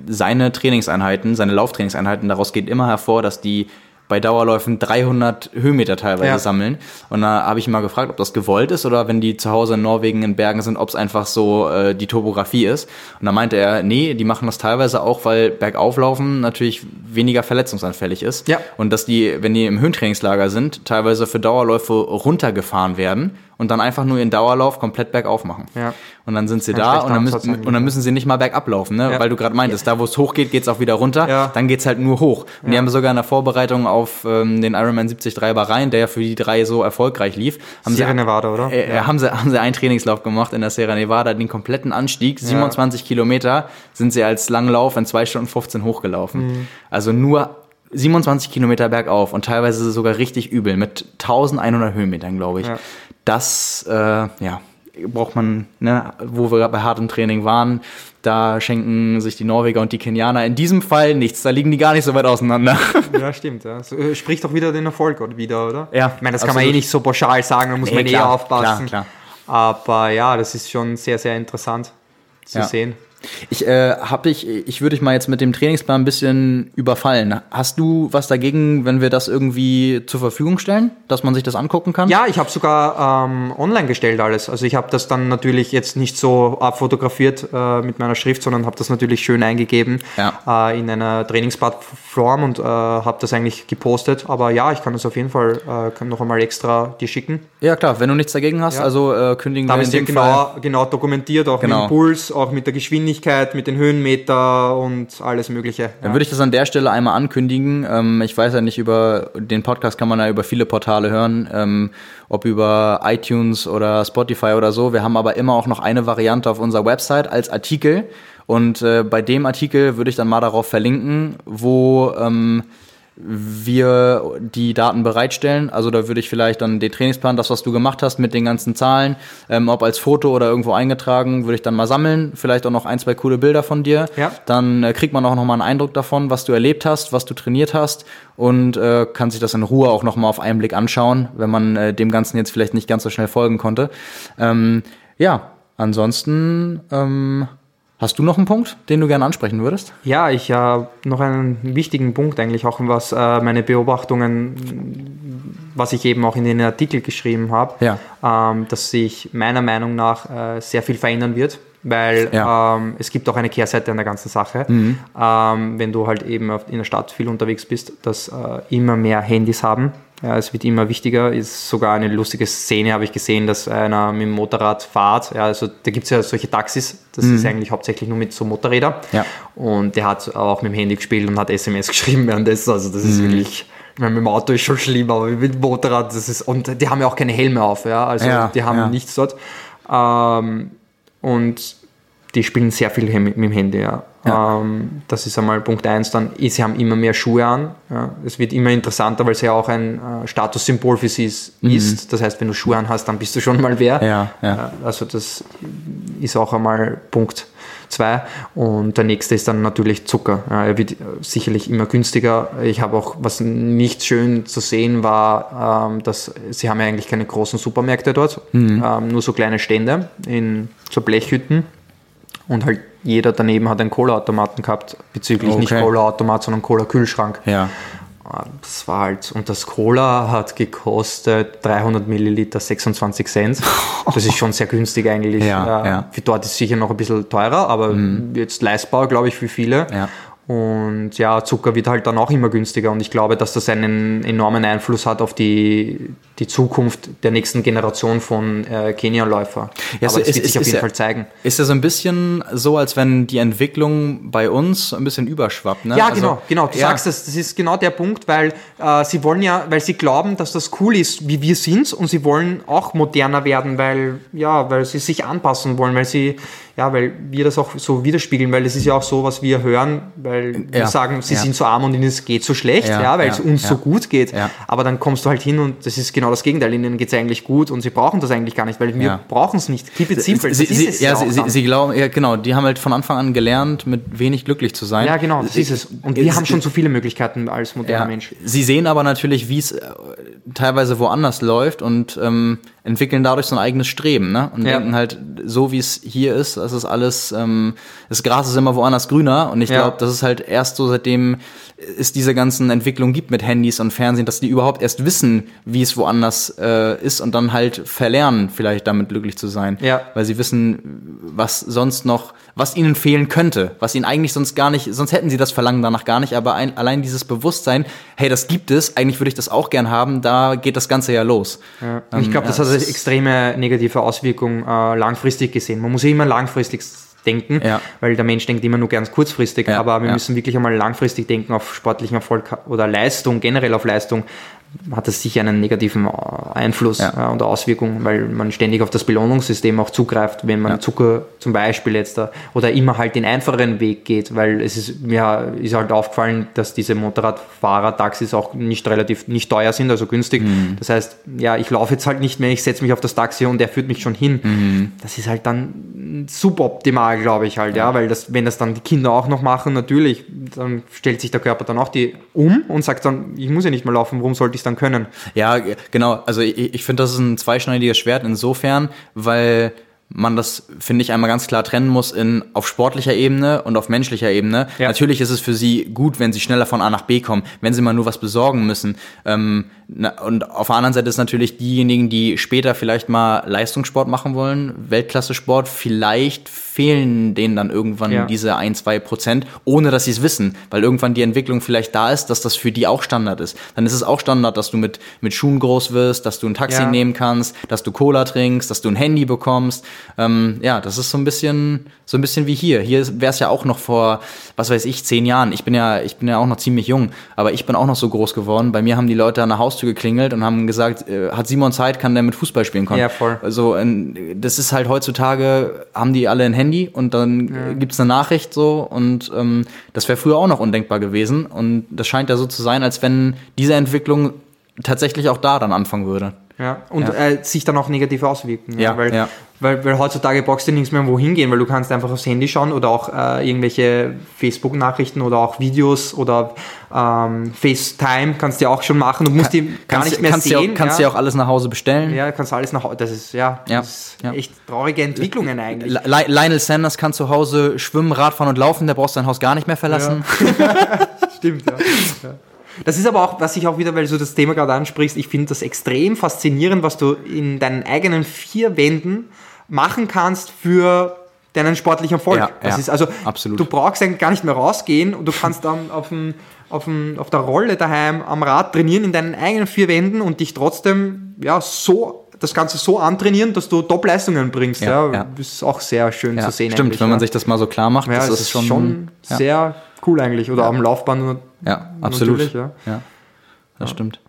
seine Trainingseinheiten, seine Lauftrainingseinheiten, daraus geht immer hervor, dass die bei Dauerläufen 300 Höhenmeter teilweise Ja. sammeln. Und da habe ich mal gefragt, ob das gewollt ist oder wenn die zu Hause in Norwegen in Bergen sind, ob es einfach so äh, die Topografie ist. Und da meinte er, nee, die machen das teilweise auch, weil Bergauflaufen natürlich weniger verletzungsanfällig ist. Ja. Und dass die, wenn die im Höhentrainingslager sind, teilweise für Dauerläufe runtergefahren werden und dann einfach nur ihren Dauerlauf komplett bergauf machen. Ja. Und dann sind sie Kein da und dann, müssen, und dann müssen sie nicht mal bergab laufen, ne? Ja. weil du gerade meintest, da wo es hoch geht, geht es auch wieder runter, Ja. dann geht es halt nur hoch. Und die haben sogar in der Vorbereitung auf ähm, den Ironman 73 Bahrain, der ja für die drei so erfolgreich lief, haben Sierra sie, Nevada, oder? äh, Ja. haben, sie, haben sie einen Trainingslauf gemacht in der Sierra Nevada, den kompletten Anstieg, 27 Kilometer, sind sie als Langlauf in 2 Stunden 15 hochgelaufen. Mhm. Also nur 27 Kilometer bergauf und teilweise sogar richtig übel mit 1100 Höhenmetern, glaube ich. Ja. Das, äh, ja, braucht man, ne, wo wir bei hartem Training waren, da schenken sich die Norweger und die Kenianer in diesem Fall nichts. Da liegen die gar nicht so weit auseinander. Ja, stimmt. Ja. So, äh, spricht doch wieder den Erfolg wieder, oder? Ja, Ich meine, das kann man eh nicht so pauschal sagen, da muss Nee, man eh klar, aufpassen. klar, Aber ja, das ist schon sehr, sehr interessant zu Ja. sehen. Ich äh, hab dich, ich würde dich mal jetzt mit dem Trainingsplan ein bisschen überfallen. Hast du was dagegen, wenn wir das irgendwie zur Verfügung stellen, dass man sich das angucken kann? Ja, ich habe sogar ähm, online gestellt alles. Also ich habe das dann natürlich jetzt nicht so abfotografiert äh, mit meiner Schrift, sondern habe das natürlich schön eingegeben Ja. äh, in einer Trainingsplattform und äh, habe das eigentlich gepostet. Aber ja, ich kann das auf jeden Fall äh, noch einmal extra dir schicken. Ja, klar, wenn du nichts dagegen hast, Ja. also äh, kündigen Da wir in dem dir Fall. genau, genau dokumentiert, auch Genau. mit dem Puls, auch mit der Geschwindigkeit, mit den Höhenmeter und alles Mögliche. Dann würde ich das an der Stelle einmal ankündigen. Ähm, ich weiß ja nicht, über den Podcast kann man ja über viele Portale hören, ähm, ob über iTunes oder Spotify oder so. Wir haben aber immer auch noch eine Variante auf unserer Website als Artikel. Und äh, bei dem Artikel würde ich dann mal darauf verlinken, wo ähm, wir die Daten bereitstellen. Also da würde ich vielleicht dann den Trainingsplan, das, was du gemacht hast, mit den ganzen Zahlen, ähm, ob als Foto oder irgendwo eingetragen, würde ich dann mal sammeln. Vielleicht auch noch ein, zwei coole Bilder von dir. Ja. Dann äh, kriegt man auch noch mal einen Eindruck davon, was du erlebt hast, was du trainiert hast und äh, kann sich das in Ruhe auch noch mal auf einen Blick anschauen, wenn man äh, dem Ganzen jetzt vielleicht nicht ganz so schnell folgen konnte. Ähm, ja, ansonsten ähm, hast du noch einen Punkt, den du gerne ansprechen würdest? Ja, ich habe noch einen wichtigen Punkt eigentlich, auch was äh, meine Beobachtungen, was ich eben auch in den Artikel geschrieben habe, Ja. ähm, dass sich meiner Meinung nach äh, sehr viel verändern wird weil Ja. ähm, es gibt auch eine Kehrseite an der ganzen Sache. Mhm. Ähm, wenn du halt eben in der Stadt viel unterwegs bist, dass äh, immer mehr Handys haben. Ja, es wird immer wichtiger. Ist sogar eine lustige Szene, habe ich gesehen, dass einer mit dem Motorrad fährt. Ja, also da gibt es ja solche Taxis. Das ist eigentlich hauptsächlich nur mit so Motorrädern. Mhm. Ja. Und der hat auch mit dem Handy gespielt und hat SMS geschrieben währenddessen. Also das ist wirklich. Ich meine, mit dem Auto ist schon schlimm, aber mit dem Motorrad, das ist. Und die haben ja auch keine Helme auf, ja. Also Ja, die haben ja. nichts dort. Ähm, und die spielen sehr viel mit, mit dem Handy, ja. Ja. Ähm, das ist einmal Punkt eins. Dann, sie haben immer mehr Schuhe an. Ja. Es wird immer interessanter, weil es ja auch ein äh, Statussymbol für sie ist, ist. Das heißt, wenn du Schuhe an hast, dann bist du schon mal wer. Mhm. Ja, ja. Äh, Also das ist auch einmal Punkt zwei. Und der nächste ist dann natürlich Zucker. Er wird äh, sicherlich immer günstiger. Ich habe auch, was nicht schön zu sehen war, ähm, dass sie haben ja eigentlich keine großen Supermärkte dort, Mhm. ähm, nur so kleine Stände in so Blechhütten. Und halt jeder daneben hat einen Cola-Automaten gehabt, bezüglich nicht Okay. Cola-Automat, sondern Cola-Kühlschrank. Ja. Ah, Das war halt, und das Cola hat gekostet 300 Milliliter 26 Cent. Das ist schon sehr günstig eigentlich. Ja, Äh, ja. Für dort ist es sicher noch ein bisschen teurer, aber jetzt leistbar, glaube ich, für viele. Ja. Und ja, Zucker wird halt dann auch immer günstiger und ich glaube, dass das einen enormen Einfluss hat auf die, die Zukunft der nächsten Generation von äh, Kenia-Läufer. Ja, aber es- das es- wird sich es auf ist jeden ja- Fall zeigen. Ist ja so ein bisschen so, als wenn die Entwicklung bei uns ein bisschen überschwappt. Ne? Ja, Also, genau, genau. Du ja, sagst es, das ist genau der Punkt, weil äh, sie wollen ja, weil sie glauben, dass das cool ist, wie wir sind, und sie wollen auch moderner werden, weil ja, weil sie sich anpassen wollen, weil sie ja, weil wir das auch so widerspiegeln, weil das ist ja auch so, was wir hören, weil wir Ja, sagen, sie ja. sind so arm und ihnen es geht so schlecht, Ja, ja, weil es uns so gut geht. Aber dann kommst du halt hin und das ist genau das Gegenteil. Ihnen geht es eigentlich gut und sie brauchen das eigentlich gar nicht, weil wir brauchen es nicht. Keep it simple. Sie, das sie, es ja, sie, sie, sie glauben, ja genau, die haben halt von Anfang an gelernt, mit wenig glücklich zu sein. ja, genau, das ist es. Und wir haben schon so viele Möglichkeiten als moderner Mensch. Sie sehen aber natürlich, wie es äh, teilweise woanders läuft und ähm, entwickeln dadurch so ein eigenes Streben, ne? Und denken halt, so wie es hier ist, das ist alles, ähm, das Gras ist immer woanders grüner. Und ich Ja. glaube, das ist halt erst so, seitdem es diese ganzen Entwicklungen gibt mit Handys und Fernsehen, dass die überhaupt erst wissen, wie es woanders äh, ist und dann halt verlernen, vielleicht damit glücklich zu sein. Ja. Weil sie wissen, was sonst noch, was ihnen fehlen könnte, was ihnen eigentlich sonst gar nicht, sonst hätten sie das Verlangen danach gar nicht, aber ein, allein dieses Bewusstsein, hey, das gibt es, eigentlich würde ich das auch gern haben, da geht das Ganze ja los. Ja. Und ich glaube, das hat eine extreme negative Auswirkung äh, langfristig gesehen. Man muss ja immer langfristig denken, Ja. weil der Mensch denkt immer nur ganz kurzfristig, Ja, aber wir ja. müssen wirklich einmal langfristig denken auf sportlichen Erfolg oder Leistung, generell auf Leistung hat das sicher einen negativen äh, Einfluss Ja. äh, und Auswirkung, weil man ständig auf das Belohnungssystem auch zugreift, wenn man Ja. Zucker zum Beispiel jetzt da oder immer halt den einfacheren Weg geht, weil es ist mir ist halt aufgefallen, dass diese Motorradfahrer Taxis auch nicht relativ nicht teuer sind, also günstig. Mhm. Das heißt, ja, ich laufe jetzt halt nicht mehr, ich setze mich auf das Taxi und der führt mich schon hin. Mhm. Das ist halt dann suboptimal, glaube ich halt, ja, weil das, wenn das dann die Kinder auch noch machen, natürlich, dann stellt sich der Körper dann auch die um und sagt dann, ich muss ja nicht mehr laufen, warum sollte ich es dann können? Ja, genau. Also ich, ich finde, das ist ein zweischneidiges Schwert insofern, weil man das, finde ich, einmal ganz klar trennen muss in auf sportlicher Ebene und auf menschlicher Ebene. Ja. Natürlich ist es für sie gut, wenn sie schneller von A nach B kommen, wenn sie mal nur was besorgen müssen. Ähm, na, und auf der anderen Seite ist natürlich diejenigen, die später vielleicht mal Leistungssport machen wollen, Weltklasse-Sport, vielleicht fehlen denen dann irgendwann Ja. diese ein, zwei Prozent, ohne dass sie es wissen, weil irgendwann die Entwicklung vielleicht da ist, dass das für die auch Standard ist. Dann ist es auch Standard, dass du mit, mit Schuhen groß wirst, dass du ein Taxi Ja. nehmen kannst, dass du Cola trinkst, dass du ein Handy bekommst. Ähm, ja, das ist so ein bisschen, so ein bisschen wie hier. Hier wäre es ja auch noch vor, was weiß ich, zehn Jahren. Ich bin ja, ich bin ja auch noch ziemlich jung, aber ich bin auch noch so groß geworden. Bei mir haben die Leute an der Haustür geklingelt und haben gesagt, äh, hat Simon Zeit, kann der mit Fußball spielen können. Ja, voll. Also das ist halt heutzutage, haben die alle ein Handy und dann äh, gibt's eine Nachricht so und ähm, das wäre früher auch noch undenkbar gewesen und das scheint ja so zu sein, als wenn diese Entwicklung tatsächlich auch da dann anfangen würde. Ja, und Ja. Äh, sich dann auch negativ auswirken. Ja, weil, ja. Weil, weil heutzutage brauchst du nirgends mehr wohin gehen, weil du kannst einfach aufs Handy schauen oder auch äh, irgendwelche Facebook-Nachrichten oder auch Videos oder ähm, FaceTime kannst du ja auch schon machen. Du musst die gar nicht mehr kannst sehen. Ja, auch- kannst du ja auch alles nach Hause bestellen. Ja, kannst alles nach Hause. Das ist ja, Ja, Das ist ja. echt traurige Entwicklungen eigentlich. Li- Lionel Sanders kann zu Hause schwimmen, Radfahren und laufen, der braucht sein Haus gar nicht mehr verlassen. Stimmt, ja. ja. Das ist aber auch, was ich auch wieder, weil du das Thema gerade ansprichst, ich finde das extrem faszinierend, was du in deinen eigenen vier Wänden machen kannst für deinen sportlichen Erfolg. Ja, das ja, ist also, absolut. du brauchst eigentlich gar nicht mehr rausgehen und du kannst dann auf, dem, auf, dem, auf der Rolle daheim am Rad trainieren in deinen eigenen vier Wänden und dich trotzdem ja, so das Ganze so antrainieren, dass du Top-Leistungen bringst. Ja, Ja, ist auch sehr schön Ja, zu sehen. stimmt, wenn man ja. sich das mal so klar macht, ja, das, das ist schon, ja, sehr cool eigentlich. Oder am Laufband ja, absolut. Ja, das stimmt.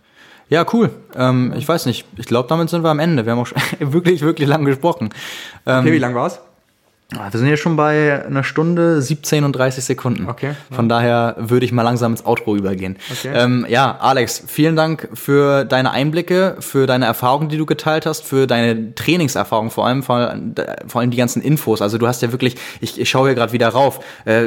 Ja, cool. Ähm, ich weiß nicht. Ich glaube, damit sind wir am Ende. Wir haben auch schon wirklich, wirklich lang gesprochen. Ähm, Okay, wie lang war's? Ah, Wir sind jetzt schon bei einer Stunde 17 und 30 Sekunden. Okay, Von daher würde ich mal langsam ins Outro übergehen. Okay. Ähm, ja, Alex, vielen Dank für deine Einblicke, für deine Erfahrungen, die du geteilt hast, für deine Trainingserfahrung vor allem, vor, vor allem die ganzen Infos. Also du hast ja wirklich, ich, ich schaue hier gerade wieder rauf, äh,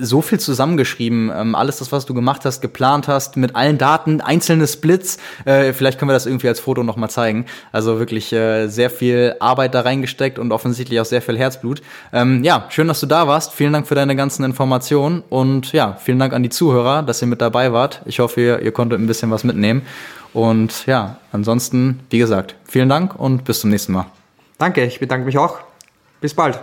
so viel zusammengeschrieben, ähm, alles das, was du gemacht hast, geplant hast, mit allen Daten, einzelne Splits. Äh, vielleicht können wir das irgendwie als Foto nochmal zeigen. Also wirklich äh, sehr viel Arbeit da reingesteckt und offensichtlich auch sehr viel Herzblut. Ähm, ja, schön, dass du da warst. Vielen Dank für deine ganzen Informationen und ja, vielen Dank an die Zuhörer, dass ihr mit dabei wart. Ich hoffe, ihr, ihr konntet ein bisschen was mitnehmen. Und ja, ansonsten, wie gesagt, vielen Dank und bis zum nächsten Mal. Danke, ich bedanke mich auch. Bis bald.